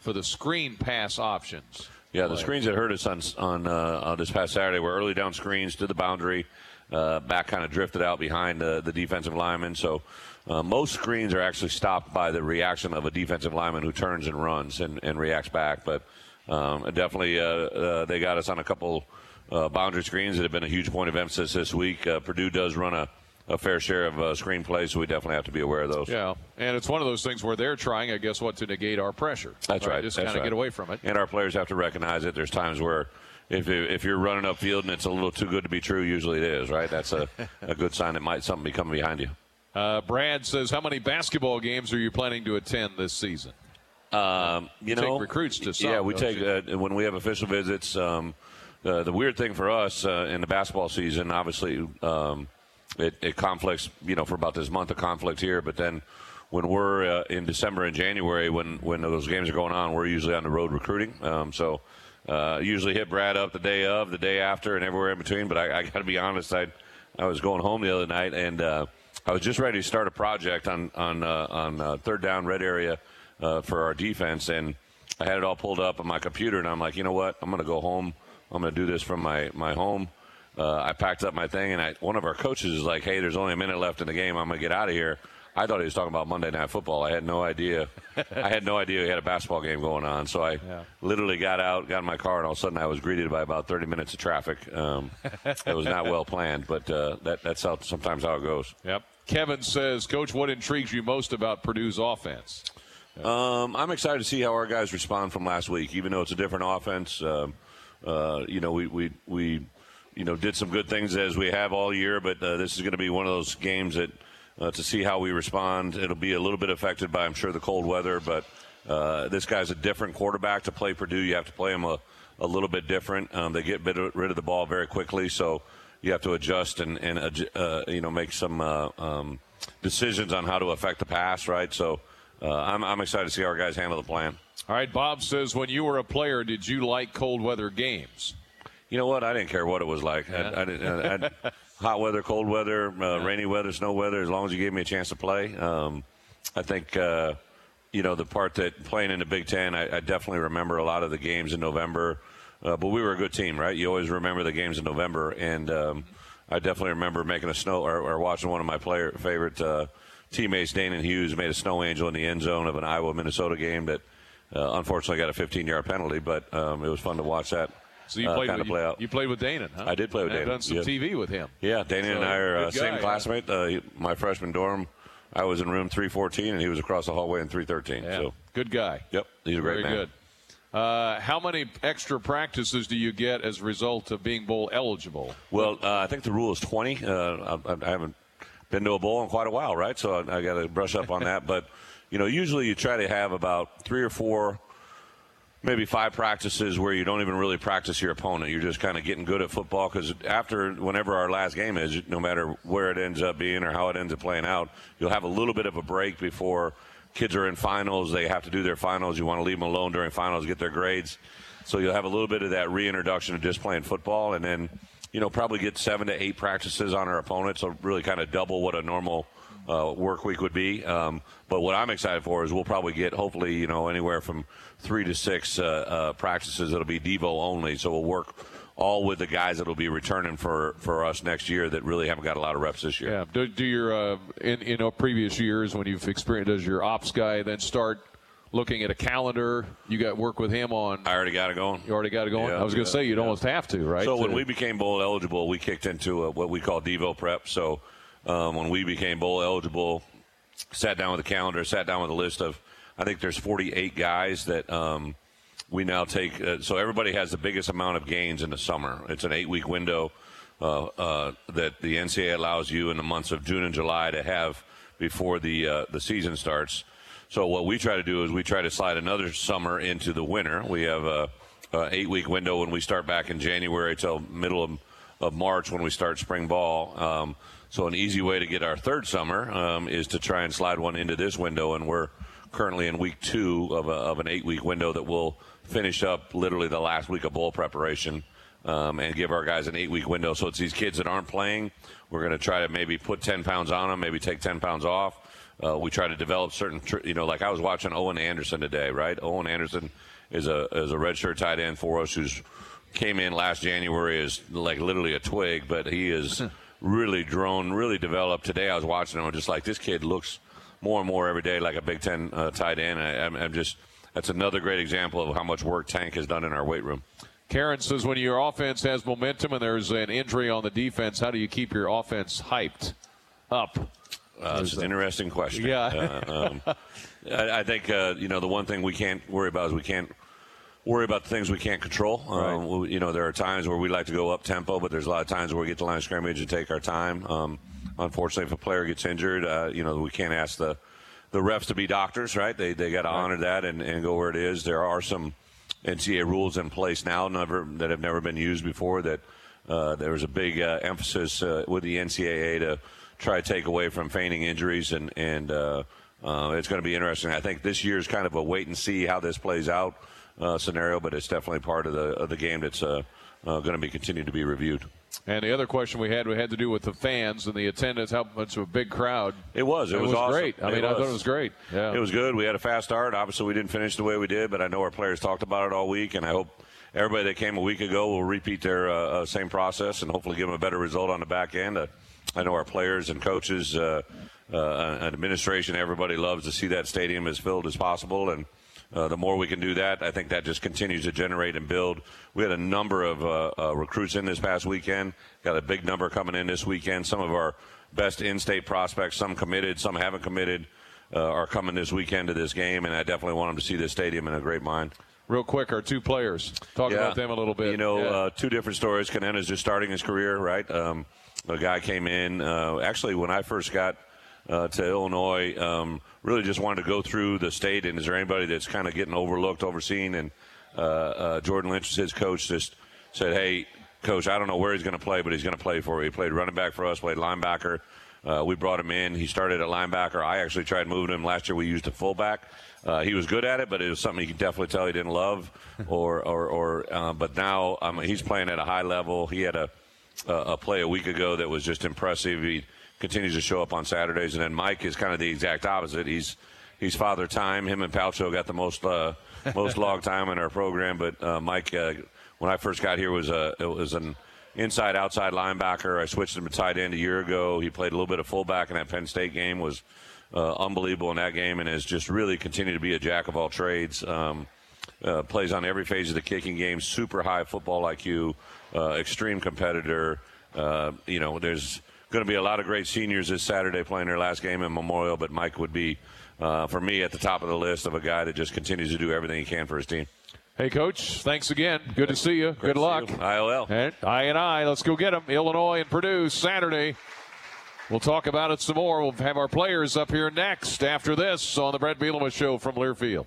for the screen pass options? Yeah, the screens that hurt us on on, uh, on this past Saturday were early down screens to the boundary, uh, back kind of drifted out behind the, the defensive lineman. So uh, most screens are actually stopped by the reaction of a defensive lineman who turns and runs and, and reacts back. But um, definitely, uh, uh, they got us on a couple uh, boundary screens that have been a huge point of emphasis this week. Uh, Purdue does run a, a fair share of uh, screen plays, so we definitely have to be aware of those. Yeah, and it's one of those things where they're trying, I guess, what to negate our pressure. That's right. Just kind of right. get away from it. And our players have to recognize it. There's times where if if you're running upfield and it's a little too good to be true, usually it is, right? That's a, a good sign that might something be coming behind you. Uh, Brad says, how many basketball games are you planning to attend this season? Um, you Take know, recruits to some, yeah, we take uh, when we have official visits. Um, uh, the weird thing for us uh, in the basketball season, obviously, um, it, it conflicts. You know, for about this month of conflict here, but then when we're uh, in December and January, when when those games are going on, we're usually on the road recruiting. Um, so. Uh, usually hit Brad up the day of, the day after, and everywhere in between. But I, I got to be honest, I I was going home the other night, and uh, I was just ready to start a project on on uh, on uh, third down red area uh, for our defense, and I had it all pulled up on my computer, and I'm like, you know what? I'm to go home. I'm to do this from my my home. Uh, I packed up my thing, and I, one of our coaches is like, "Hey, there's only a minute left in the game. I'm to get out of here." I thought he was talking about Monday Night Football. I had no idea. I had no idea he had a basketball game going on. So I literally got out, got in my car, and all of a sudden I was greeted by about 30 minutes of traffic. Um, it was not well planned, but uh, that, that's how, sometimes how it goes. Yep. Kevin says, Coach, what intrigues you most about Purdue's offense? Um, I'm excited to see how our guys respond from last week, even though it's a different offense. Um, uh, you know, we, we, we, you know, did some good things as we have all year, but uh, this is going to be one of those games that uh, to see how we respond. It'll be a little bit affected by, I'm sure, the cold weather, but uh, this guy's a different quarterback to play Purdue. You have to play him a, a little bit different. Um, they get bit rid of the ball very quickly, so you have to adjust and, and uh, you know, make some uh, um, decisions on how to affect the pass, right? So uh, I'm, I'm excited to see how our guys handle the plan. All right, Bob says, when you were a player, did you like cold weather games? You know what? I didn't care what it was like. I, I didn't, I, I, hot weather, cold weather, uh, rainy weather, snow weather. As long as you gave me a chance to play, um, I think uh, you know the part that playing in the Big Ten. I, I definitely remember a lot of the games in November. uh, but we were a good team, right? You always remember the games in November, and um, I definitely remember making a snow or, or watching one of my player favorite uh, teammates, Danan Hughes, made a snow angel in the end zone of an Iowa Minnesota game that uh, unfortunately got a 15 yard penalty, but um, it was fun to watch that. So you uh, played with, play you, you played with Danan, huh? I did play with And Danan. Done some yeah. TV with him. Yeah, Danan So, and I are uh, same guy, classmate. Uh, my freshman dorm, I was in room 314, and he was across the hallway in 313. Yeah. So Good guy. Yep, he's a great guy. Very man. good. Uh, how many extra practices do you get as a result of being bowl eligible? Well, uh, I think the rule is 20. Uh, I, I haven't been to a bowl in quite a while, right? So I, I got to brush up on that. But, you know, usually you try to have about three or four, maybe five practices where you don't even really practice your opponent. You're just kind of getting good at football because after, whenever our last game is, no matter where it ends up being or how it ends up playing out, you'll have a little bit of a break before kids are in finals. They have to do their finals. You want to leave them alone during finals, get their grades. So you'll have a little bit of that reintroduction of just playing football, and then you know probably get seven to eight practices on our opponent. So really kind of double what a normal uh, work week would be. Um, but what I'm excited for is we'll probably get hopefully you know anywhere from three to six uh, uh, practices that'll be Devo only. So we'll work all with the guys that'll be returning for for us next year that really haven't got a lot of reps this year. Yeah. Do, do your uh, in in uh, previous years when you've experienced does your ops guy then start looking at a calendar? You got work with him on. I already got it going. You already got it going. Yeah, I was going to yeah, say you'd yeah. almost have to, right? So when we became bowl eligible, we kicked into a, what we call Devo prep. So um, when we became bowl eligible, sat down with a calendar, sat down with a list of, I think there's 48 guys that um, we now take. Uh, so everybody has the biggest amount of gains in the summer. It's an eight-week window uh, uh, that the NCAA allows you in the months of June and July to have before the uh, the season starts. So what we try to do is we try to slide another summer into the winter. We have a, a eight week window when we start back in January till middle of, of March when we start spring ball. Um, so an easy way to get our third summer um, is to try and slide one into this window, and we're currently in week two of, a, of an eight week window that will finish up literally the last week of bowl preparation. Um, and give our guys an eight week window. So it's these kids that aren't playing. We're going to try to maybe put 10 pounds on them, maybe take 10 pounds off. Uh, we try to develop certain, tr- you know, like I was watching Owen Anderson today, right? Owen Anderson is a is a redshirt tight end for us who's came in last January as like literally a twig, but he is really grown, really developed. Today I was watching him, I'm just like this kid looks more and more every day like a Big Ten uh, tight end. I, I'm, I'm just that's another great example of how much work Tank has done in our weight room. Karen says when your offense has momentum and there's an injury on the defense, how do you keep your offense hyped up? Uh, it's an interesting question. Yeah. Uh, um, I, I think uh, you know the one thing we can't worry about is we can't worry about the things we can't control. Um, we- you know, there are times where we like to go up tempo, but there's a lot of times where we get to line of scrimmage and take our time. Um, unfortunately, if a player gets injured, uh, you know, we can't ask the the refs to be doctors, right? They they got to honor that and, and go where it is. There are some NCAA rules in place now, never that have never been used before. That uh, there was a big uh, emphasis uh, with the NCAA to try to take away from feigning injuries, and and uh, uh, it's going to be interesting. I think this year is kind of a wait and see how this plays out uh, scenario, but it's definitely part of the of the game that's uh, uh, going to be continued to be reviewed. And the other question we had we had to do with the fans and the attendance. How much of a big crowd? It was. It, was, awesome. great. I It mean, I thought it was great. Yeah. It was good. We had a fast start. Obviously, we didn't finish the way we did, but I know our players talked about it all week, and I hope everybody that came a week ago will repeat their uh, uh, same process and hopefully give them a better result on the back end. Uh, I know our players and coaches, uh, uh, and administration, everybody loves to see that stadium as filled as possible, and uh, the more we can do that, I think that just continues to generate and build. We had a number of uh, uh, recruits in this past weekend. Got a big number coming in this weekend. Some of our best in-state prospects, some committed, some haven't committed, uh, are coming this weekend to this game, and I definitely want them to see this stadium in a great mind. Real quick, our two players. Talk about them a little bit. You know, Yeah. uh, two different stories. Kenenna's just starting his career, right? Um, a guy came in. Uh, actually, when I first got uh, to Illinois, um, really just wanted to go through the state. And is there anybody that's kind of getting overlooked, overseen? And uh, uh, Jordan Lynch, his coach, just said, "Hey, coach, I don't know where he's going to play, but he's going to play for you. He played running back for us, played linebacker." Uh, we brought him in. He started at linebacker. I actually tried moving him last year. We used a fullback. Uh, he was good at it, but it was something you could definitely tell he didn't love. Or, or, or uh, but now um, he's playing at a high level. He had a, a a play a week ago that was just impressive. He continues to show up on Saturdays, and then Mike is kind of the exact opposite. He's he's father time. Him and Palcho got the most uh, most log time in our program, but uh, Mike. Uh, when I first got here was a it was an inside outside linebacker. I switched him to tight end a year ago. He played a little bit of fullback in that Penn State game. Was uh, unbelievable in that game and has just really continued to be a jack of all trades. Um, uh, plays on every phase of the kicking game. Super high football IQ. Uh, extreme competitor. Uh, you know, there's going to be a lot of great seniors this Saturday playing their last game in Memorial, but Mike would be, uh, for me, at the top of the list of a guy that just continues to do everything he can for his team. Hey, Coach, thanks again. Good to see you. Great Good luck. You. IOL. And I and I, let's go get them. Illinois and Purdue Saturday. We'll talk about it some more. We'll have our players up here next after this on the Brett Bielema Show from Learfield.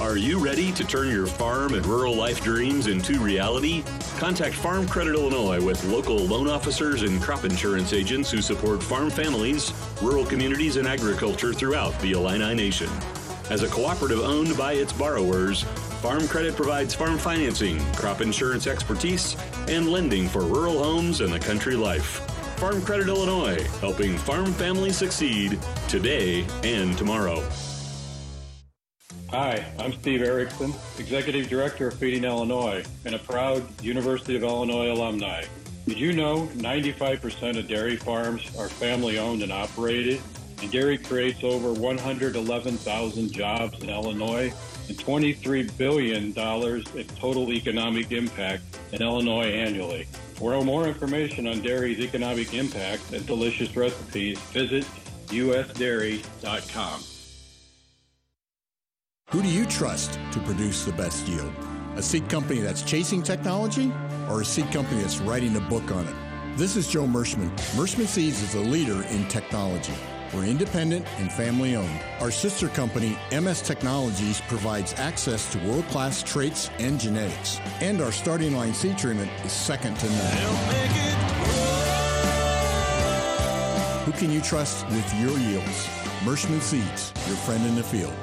Are you ready to turn your farm and rural life dreams into reality? Contact Farm Credit Illinois with local loan officers and crop insurance agents who support farm families, rural communities, and agriculture throughout the Illini Nation. As a cooperative owned by its borrowers, Farm Credit provides farm financing, crop insurance expertise, and lending for rural homes and the country life. Farm Credit Illinois, helping farm families succeed today and tomorrow. Hi, I'm Steve Erickson, Executive Director of Feeding Illinois and a proud University of Illinois alumni. Did you know 95% of dairy farms are family owned and operated? And dairy creates over 111,000 jobs in Illinois and $23 billion in total economic impact in Illinois annually. For more information on dairy's economic impact and delicious recipes, visit usdairy.com. Who do you trust to produce the best yield? A seed company that's chasing technology or a seed company that's writing a book on it? This is Joe Merschman. Merschman Seeds is a leader in technology. We're independent and family owned. Our sister company, MS Technologies, provides access to world class traits and genetics. And our starting line seed treatment is second to none. Who can you trust with your yields? Merschman Seeds, your friend in the field.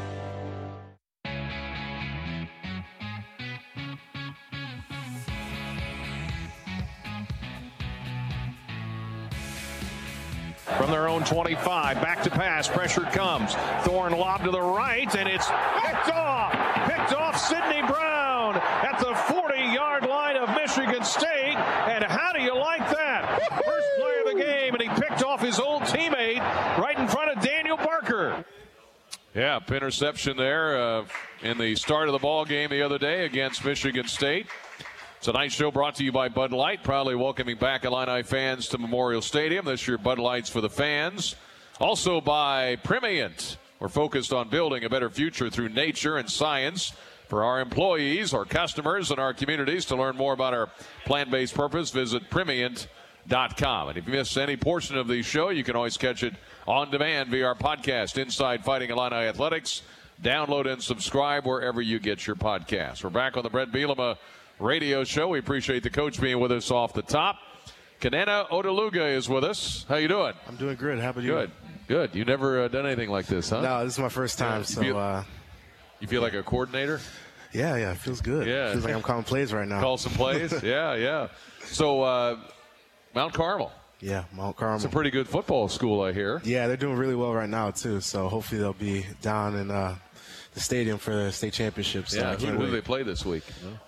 Their own 25, back to pass, pressure comes. Thorne lob to the right, and it's picked off. Picked off Sydney Brown at the 40-yard line of Michigan State. And how do you like that? First play of the game, and he picked off his old teammate right in front of Daniel Barker. Yeah, interception there uh, in the start of the ball game the other day against Michigan State. Tonight's show brought to you by Bud Light, proudly welcoming back Illini fans to Memorial Stadium. This year, Bud Light's for the fans. Also by Primient. We're focused on building a better future through nature and science for our employees, our customers, and our communities. To learn more about our plant-based purpose, visit Primient.com. And if you miss any portion of the show, you can always catch it on demand via our podcast, Inside Fighting Illini Athletics. Download and subscribe wherever you get your podcasts. We're back on the Brett Bielema radio show. We appreciate the coach being with us off the top. Kenenna Odeluga is with us. How you doing? I'm doing good. How about you? Good. Good. You never uh, done anything like this, huh? No, this is my first time. Yeah. So you feel, uh, you feel like a coordinator? Yeah, yeah. It feels good. Yeah. feels like I'm calling plays right now. Call some plays. yeah, yeah. So uh, Mount Carmel. Yeah, Mount Carmel. It's a pretty good football school, I hear. Yeah, they're doing really well right now too. So hopefully they'll be down in uh, the stadium for the state championships. So yeah. I Who, who do they play this week?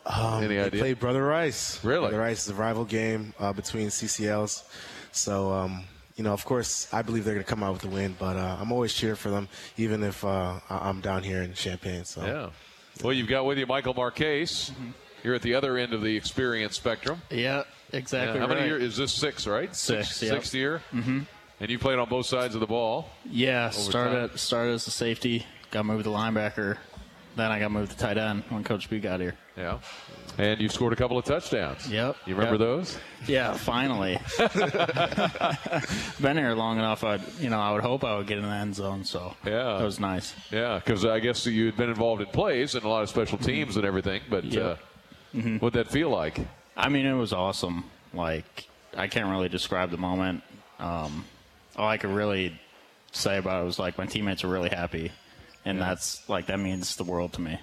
Um, Any they play Brother Rice. Really? Brother Rice is a rival game uh, between CCLs. So, um, you know, of course, I believe they're going to come out with the win, but uh, I'm always cheering for them, even if uh, I- I'm down here in Champaign. So, Yeah. Well, you've got with you Michael Marchese. You're at the other end of the experience spectrum. Yeah, exactly. Yeah. How many years is this? Six, right? Six, yep. Sixth year. Mm-hmm. And you played on both sides of the ball. Yeah, started started as a safety, got moved to linebacker, then I got moved to tight end when Coach B got here. Yeah. And you scored a couple of touchdowns. Yep. You remember Yep. those? Yeah, finally. Been here long enough. I, you know, I would hope I would get in the end zone. So yeah, that was nice. Yeah, because I guess you had been involved in plays and a lot of special teams and everything. But Yeah. uh, Mhm. what'd that feel like? I mean, it was awesome. Like, I can't really describe the moment. Um, all I could really say about it was like my teammates were really happy, and that's like that means the world to me.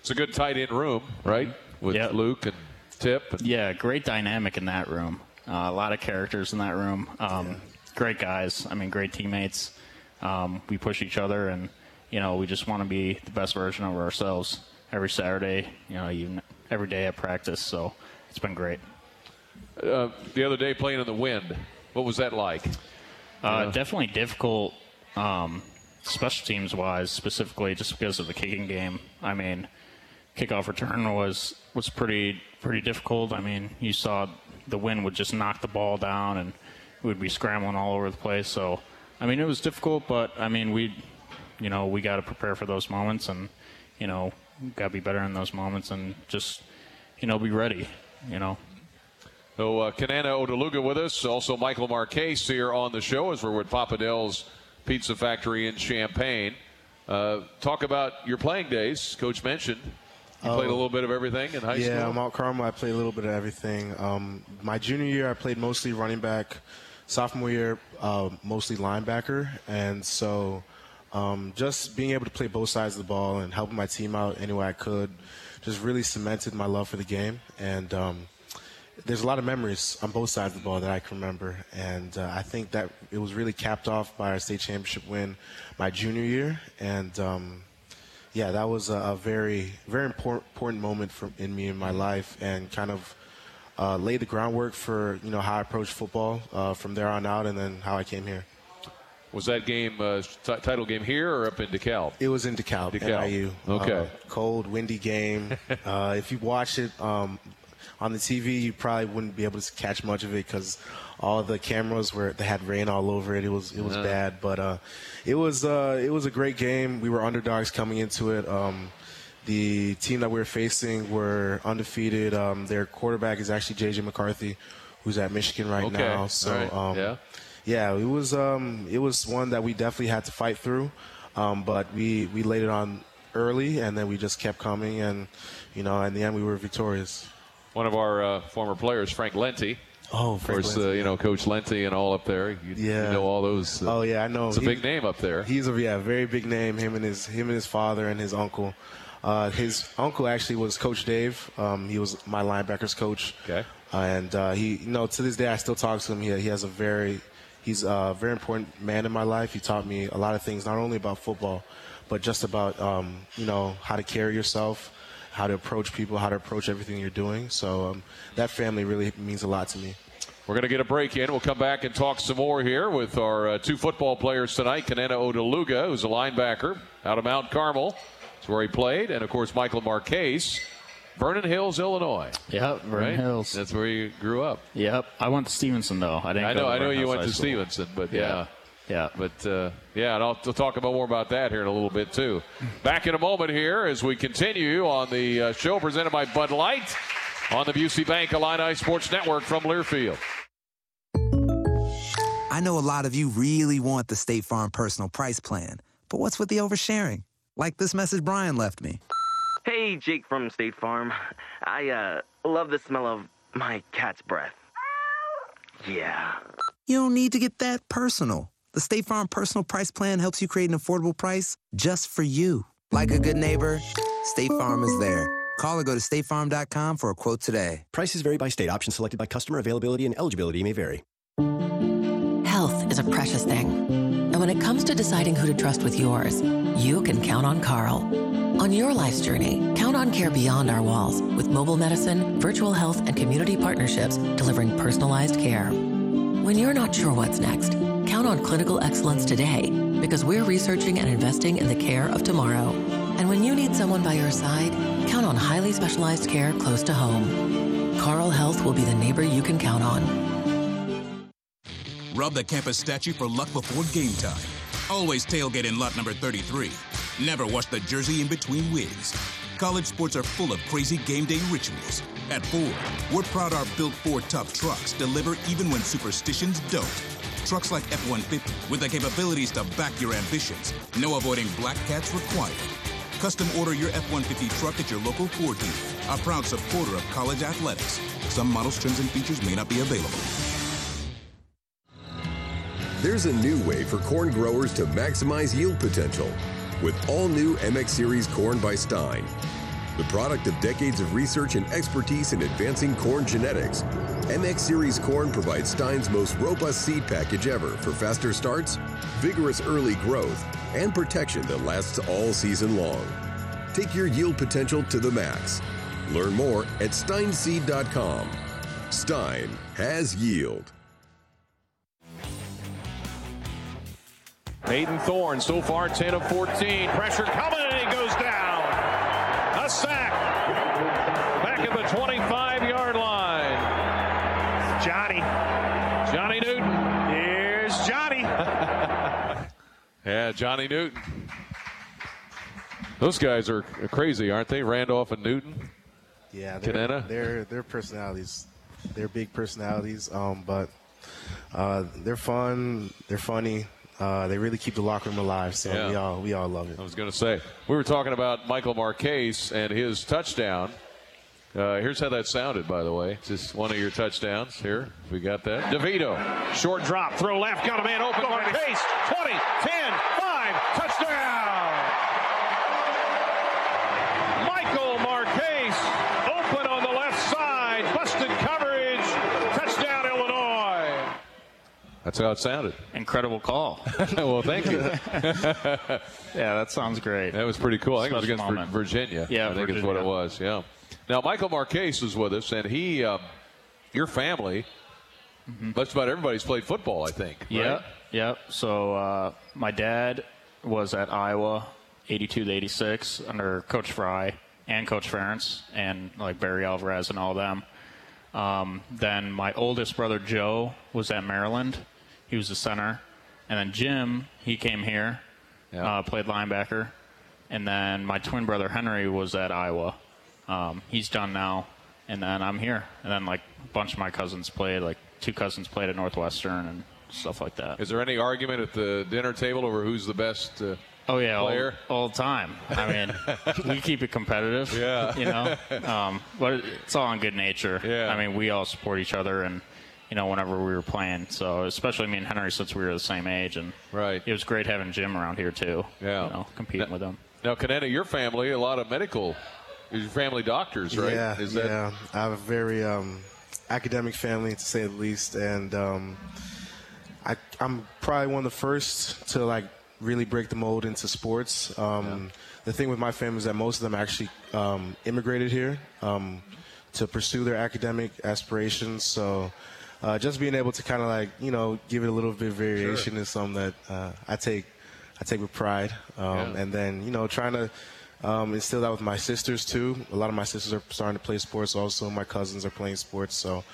It's a good tight end room, right? With Luke and Tip. And Yeah, great dynamic in that room. Uh, a lot of characters in that room. Um, Great guys. I mean, great teammates. Um, we push each other, and you know, we just want to be the best version of ourselves every Saturday. You know, even every day at practice. So it's been great. uh, the other day playing in the wind. What was that like? Uh, Yeah. Definitely difficult, um, special teams wise, specifically just because of the kicking game. I mean, kickoff return was was pretty pretty difficult. I mean, you saw the wind would just knock the ball down, and we would be scrambling all over the place. So, I mean, it was difficult, but I mean, we, you know, we got to prepare for those moments, and you know, got to be better in those moments, and just, you know, be ready. You know. So, uh, Kenenna Odeluga with us. Also, Michael Marchese here on the show as we're with Papa Del's Pizza Factory in Champaign. Uh, talk about your playing days. Coach mentioned you played a Oh. little bit of everything in high yeah, school. Yeah, Mount Carmel, I played a little bit of everything. Um, my junior year, I played mostly running back. Sophomore year, uh, mostly linebacker. And so um, just being able to play both sides of the ball and helping my team out any way I could just really cemented my love for the game. And um, there's a lot of memories on both sides of the ball that I can remember. And uh, I think that it was really capped off by our state championship win my junior year. And um, yeah, that was a, a very, very important, important moment for in me in my life, and kind of uh, laid the groundwork for you know how I approached football uh, from there on out, and then how I came here. Was that game uh, t- title game here or up in DeKalb? It was in DeKalb, DeKalb. NIU. Okay. Uh, cold, windy game. uh, if you watch it um, on the TV, you probably wouldn't be able to catch much of it because all the cameras were they had rain all over it. It was it was Uh. bad, but uh, it was uh, it was a great game. We were underdogs coming into it. Um, the team that we were facing were undefeated. Um, their quarterback is actually JJ McCarthy, who's at Michigan right Okay. now. So right. um, Yeah. yeah, it was um, it was one that we definitely had to fight through, um, but we we laid it on early, and then we just kept coming, and you know, in the end, we were victorious. One of our uh, former players, Frank Lenti. Oh, of course, uh, you know Coach Lenti and all up there. You, Yeah. you know all those. uh, oh yeah, I know. It's a big name up there. He's a yeah, very big name. Him and his him and his father and his uncle. Uh, his uncle actually was Coach Dave. Um, he was my linebackers coach. Okay. and uh, he, you know, to this day I still talk to him. He, he has a very, he's a very important man in my life. He taught me a lot of things, not only about football, but just about, um, you know, how to carry yourself, how to approach people, how to approach everything you're doing. So um, that family really means a lot to me. We're going to get a break in. We'll come back and talk some more here with our uh, two football players tonight. Kenenna Odeluga, who's a linebacker out of Mount Carmel. That's where he played. And, of course, Michael Marchese, Vernon Hills, Illinois. Yep, Vernon Right? Hills. That's where you grew up. Yep. I went to Stevenson though. I didn't. I go know, to I know Vernon you Hills went High to School. Stevenson, but yeah. Yeah. But uh, yeah, and I'll, we'll talk about more about that here in a little bit too. Back in a moment here as we continue on the uh, show presented by Bud Light on the Busey Bank Illini Sports Network from Learfield. I know a lot of you really want the State Farm personal price plan, but what's with the oversharing? Like this message Brian left me. Hey, Jake from State Farm. I uh love the smell of my cat's breath. Yeah. You don't need to get that personal. The State Farm personal price plan helps you create an affordable price just for you. Like a good neighbor, State Farm is there. Call or go to statefarm.com for a quote today. Prices vary by state. Options selected by customer. Availability and eligibility may vary. Health is a precious thing. And when it comes to deciding who to trust with yours, you can count on Carle. On your life's journey, count on care beyond our walls with mobile medicine, virtual health, and community partnerships delivering personalized care. When you're not sure what's next, count on clinical excellence today because we're researching and investing in the care of tomorrow. And when you need someone by your side, count on highly specialized care close to home. Carle Health will be the neighbor you can count on. Rub the campus statue for luck before game time. Always tailgate in lot number 33. Never wash the jersey in between wigs. College sports are full of crazy game day rituals. At Ford, we're proud our built Ford tough trucks deliver even when superstitions don't. Trucks like F 150 with the capabilities to back your ambitions. No avoiding black cats required. Custom order your F 150 truck at your local Ford dealer, a proud supporter of college athletics. Some models, trims, and features may not be available. There's a new way for corn growers to maximize yield potential with all new MX Series corn by Stine. The product of decades of research and expertise in advancing corn genetics, MX Series corn provides Stine's most robust seed package ever for faster starts, vigorous early growth, and protection that lasts all season long. Take your yield potential to the max. Learn more at stineseed.com. Stine has yield. Payton Thorne so far 10 of 14. Pressure coming and he goes down. Yeah, Johnny Newton. Those guys are crazy, aren't they? Randolph and Newton. Yeah, they're, they're personalities. They're big personalities, um, but uh, they're fun. They're funny. Uh, they really keep the locker room alive. So Yeah. we all we all love it. I was going to say, we were talking about Michael Marchese and his touchdown. Uh, here's how that sounded, by the way. Just one of your touchdowns here. We got that. DeVito, short drop, throw left, got a man open. Marchese, 20, 10, 5, touchdown. Michael Marchese, open on the left side, busted coverage, touchdown, Illinois. That's how it sounded. Incredible call. well, thank you. yeah, that sounds great. That was pretty cool. I think it was against Vir- moment. Virginia. Yeah, I think it's what it was. Yeah. Now Michael Marchese is with us, and he, um, your family, just about everybody's played football. I think. Yeah, right? yeah. So uh, my dad was at Iowa, 82 to 86, under Coach Fry and Coach Ferentz, and like Barry Alvarez and all them. Um, then my oldest brother Joe was at Maryland. He was the center, and then Jim he came here, uh, played linebacker, and then my twin brother Henry was at Iowa. Um, he's done now, and then I'm here, and then like a bunch of my cousins played. Like two cousins played at Northwestern and stuff like that. Is there any argument at the dinner table over who's the best? Uh, Oh yeah, player? all the time. I mean, we keep it competitive. Yeah. you know, um, but it's all in good nature. Yeah. I mean, we all support each other, and you know, whenever we were playing. So especially me and Henry, since we were the same age, and right, it was great having Jim around here too. Yeah. you know, competing with him. Now, Kenenna, your family, a lot of medical. Is your family doctors, right? Yeah, that yeah. I have a very um, academic family, to say the least, and um, I, I'm probably one of the first to like really break the mold into sports. Um, The thing with my family is that most of them actually um, immigrated here um, to pursue their academic aspirations. So. Uh, just being able to kind of like you know give it a little bit of variation is something that uh, I take I take with pride, um, Yeah. and then you know trying to um, instill that with my sisters too. A lot of my sisters are starting to play sports. Also, my cousins are playing sports. So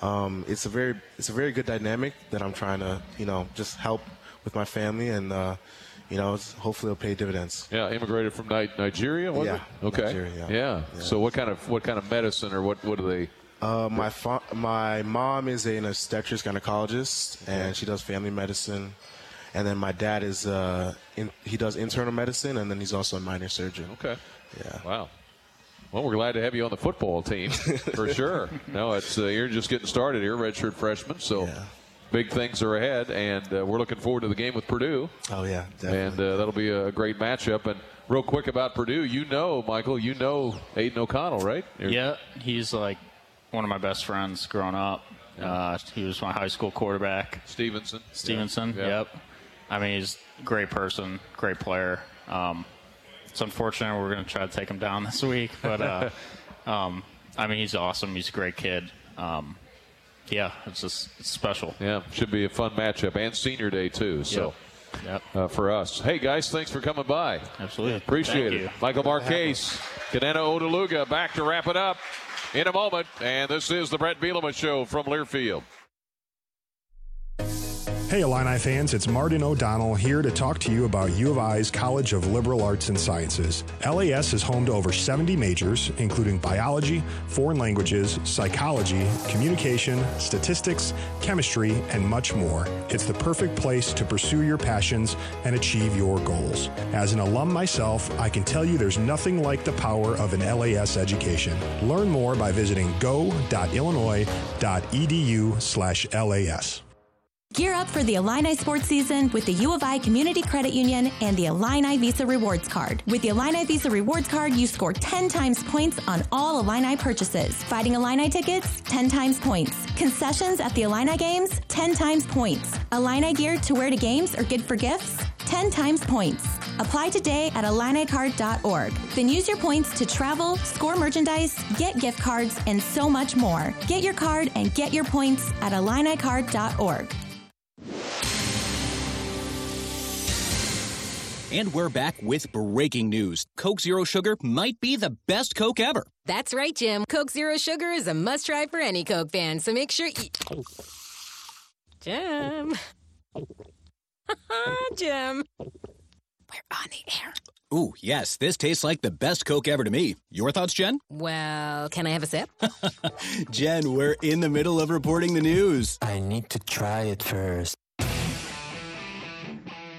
um, it's a very it's a very good dynamic that I'm trying to you know just help with my family, and uh, you know hopefully it'll pay dividends. Yeah, immigrated from Ni- Nigeria. Yeah, it? Okay. Nigeria, yeah. yeah. Yeah. So what kind of what kind of medicine or what what do they? Uh, my fa- my mom is an obstetrics gynecologist, and she does family medicine. And then my dad is uh, in, he does internal medicine, and then he's also a minor surgeon. Okay. Yeah. Wow. Well, we're glad to have you on the football team for sure. No, it's uh, you're just getting started here, redshirt freshman. So big things are ahead, and uh, we're looking forward to the game with Purdue. Oh yeah, and uh, that'll be a great matchup. And real quick about Purdue, you know, Michael, you know Aidan O'Connell, right? You're- Yeah, he's like one of my best friends growing up. Uh, he was my high school quarterback. Stevenson. Stevenson, Yeah. yep. I mean, he's a great person, great player. Um, it's unfortunate we're going to try to take him down this week, but uh, um, I mean, he's awesome. He's a great kid. Um, yeah, it's just it's special. Yeah, should be a fun matchup and senior day too. So. Yep. Uh, for us. Hey guys, thanks for coming by. Absolutely. Appreciate Thank it. you. Michael Marchese, Kenenna Odeluga back to wrap it up in a moment. And this is the Brett Bielema Show from Learfield. Hey, Illini fans, it's Martin O'Donnell here to talk to you about U of I's College of Liberal Arts and Sciences. LAS is home to over 70 majors, including biology, foreign languages, psychology, communication, statistics, chemistry, and much more. It's the perfect place to pursue your passions and achieve your goals. As an alum myself, I can tell you there's nothing like the power of an LAS education. Learn more by visiting go.illinois.edu/las. Gear up for the Illini sports season with the U of I Community Credit Union and the Illini Visa Rewards Card. With the Illini Visa Rewards Card, you score 10 times points on all Illini purchases. Fighting Illini tickets, 10 times points. Concessions at the Illini games, 10 times points. Illini gear to wear to games or good for gifts, 10 times points. Apply today at IlliniCard.org. Then use your points to travel, score merchandise, get gift cards, and so much more. Get your card and get your points at IlliniCard.org. And we're back with breaking news. Coke Zero Sugar might be the best Coke ever. That's right, Jim. Coke Zero Sugar is a must try for any Coke fan, so make sure you. Jim. Ha ha Jim. We're on the air. Ooh, yes, this tastes like the best Coke ever to me. Your thoughts, Jen? Well, can I have a sip? Jen, we're in the middle of reporting the news. I need to try it first.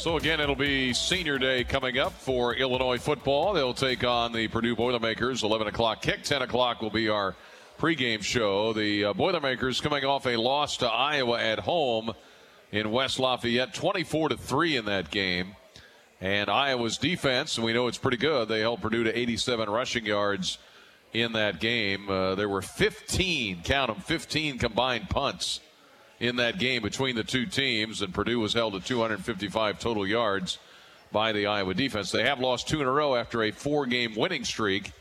So again, it'll be senior day coming up for Illinois football. They'll take on the Purdue Boilermakers. 11 o'clock kick. 10 o'clock will be our pregame show. The uh, Boilermakers coming off a loss to Iowa at home in West Lafayette, 24 to three in that game. And Iowa's defense, and we know it's pretty good. They held Purdue to 87 rushing yards in that game. Uh, there were 15, count them, 15 combined punts in that game between the two teams, and Purdue was held to 255 total yards by the Iowa defense. They have lost two in a row after a four game winning streak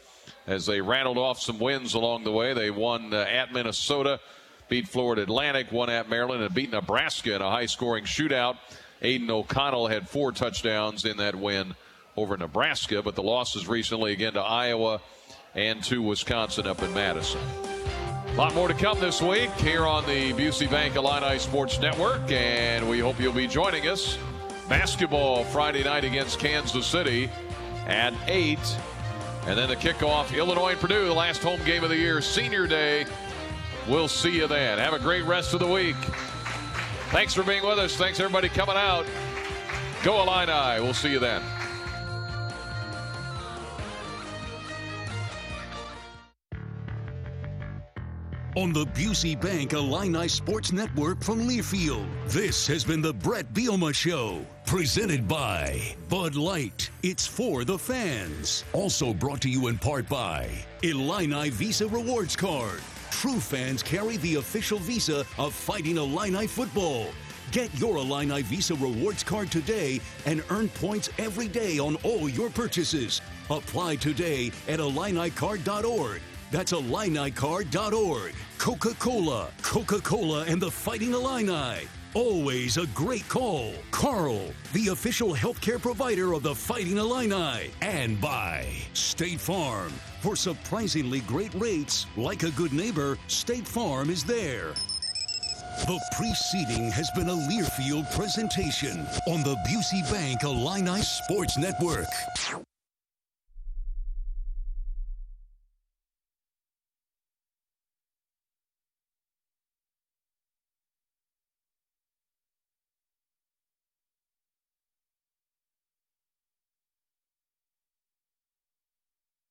as they rattled off some wins along the way. They won uh, at Minnesota, beat Florida Atlantic, won at Maryland, and beat Nebraska in a high scoring shootout. Aidan O'Connell had four touchdowns in that win over Nebraska, but the losses recently again to Iowa and to Wisconsin up in Madison. A lot more to come this week here on the Busey Bank Illini Sports Network, and we hope you'll be joining us. Basketball Friday night against Kansas City at 8. And then the kickoff, Illinois and Purdue, the last home game of the year, Senior Day. We'll see you then. Have a great rest of the week. Thanks for being with us. Thanks, everybody, coming out. Go Illini. We'll see you then. On the Busey Bank Illini Sports Network from Learfield. This has been the Brett Bielema Show, presented by Bud Light. It's for the fans. Also brought to you in part by Illini Visa Rewards Card. True fans carry the official visa of Fighting Illini football. Get your Illini Visa Rewards Card today and earn points every day on all your purchases. Apply today at IlliniCard.org. That's IlliniCard.org. Coca Cola, Coca Cola, and the Fighting Illini. Always a great call. Carle, the official healthcare provider of the Fighting Illini. And by State Farm. For surprisingly great rates, like a good neighbor, State Farm is there. The preceding has been a Learfield presentation on the Busey Bank Illini Sports Network.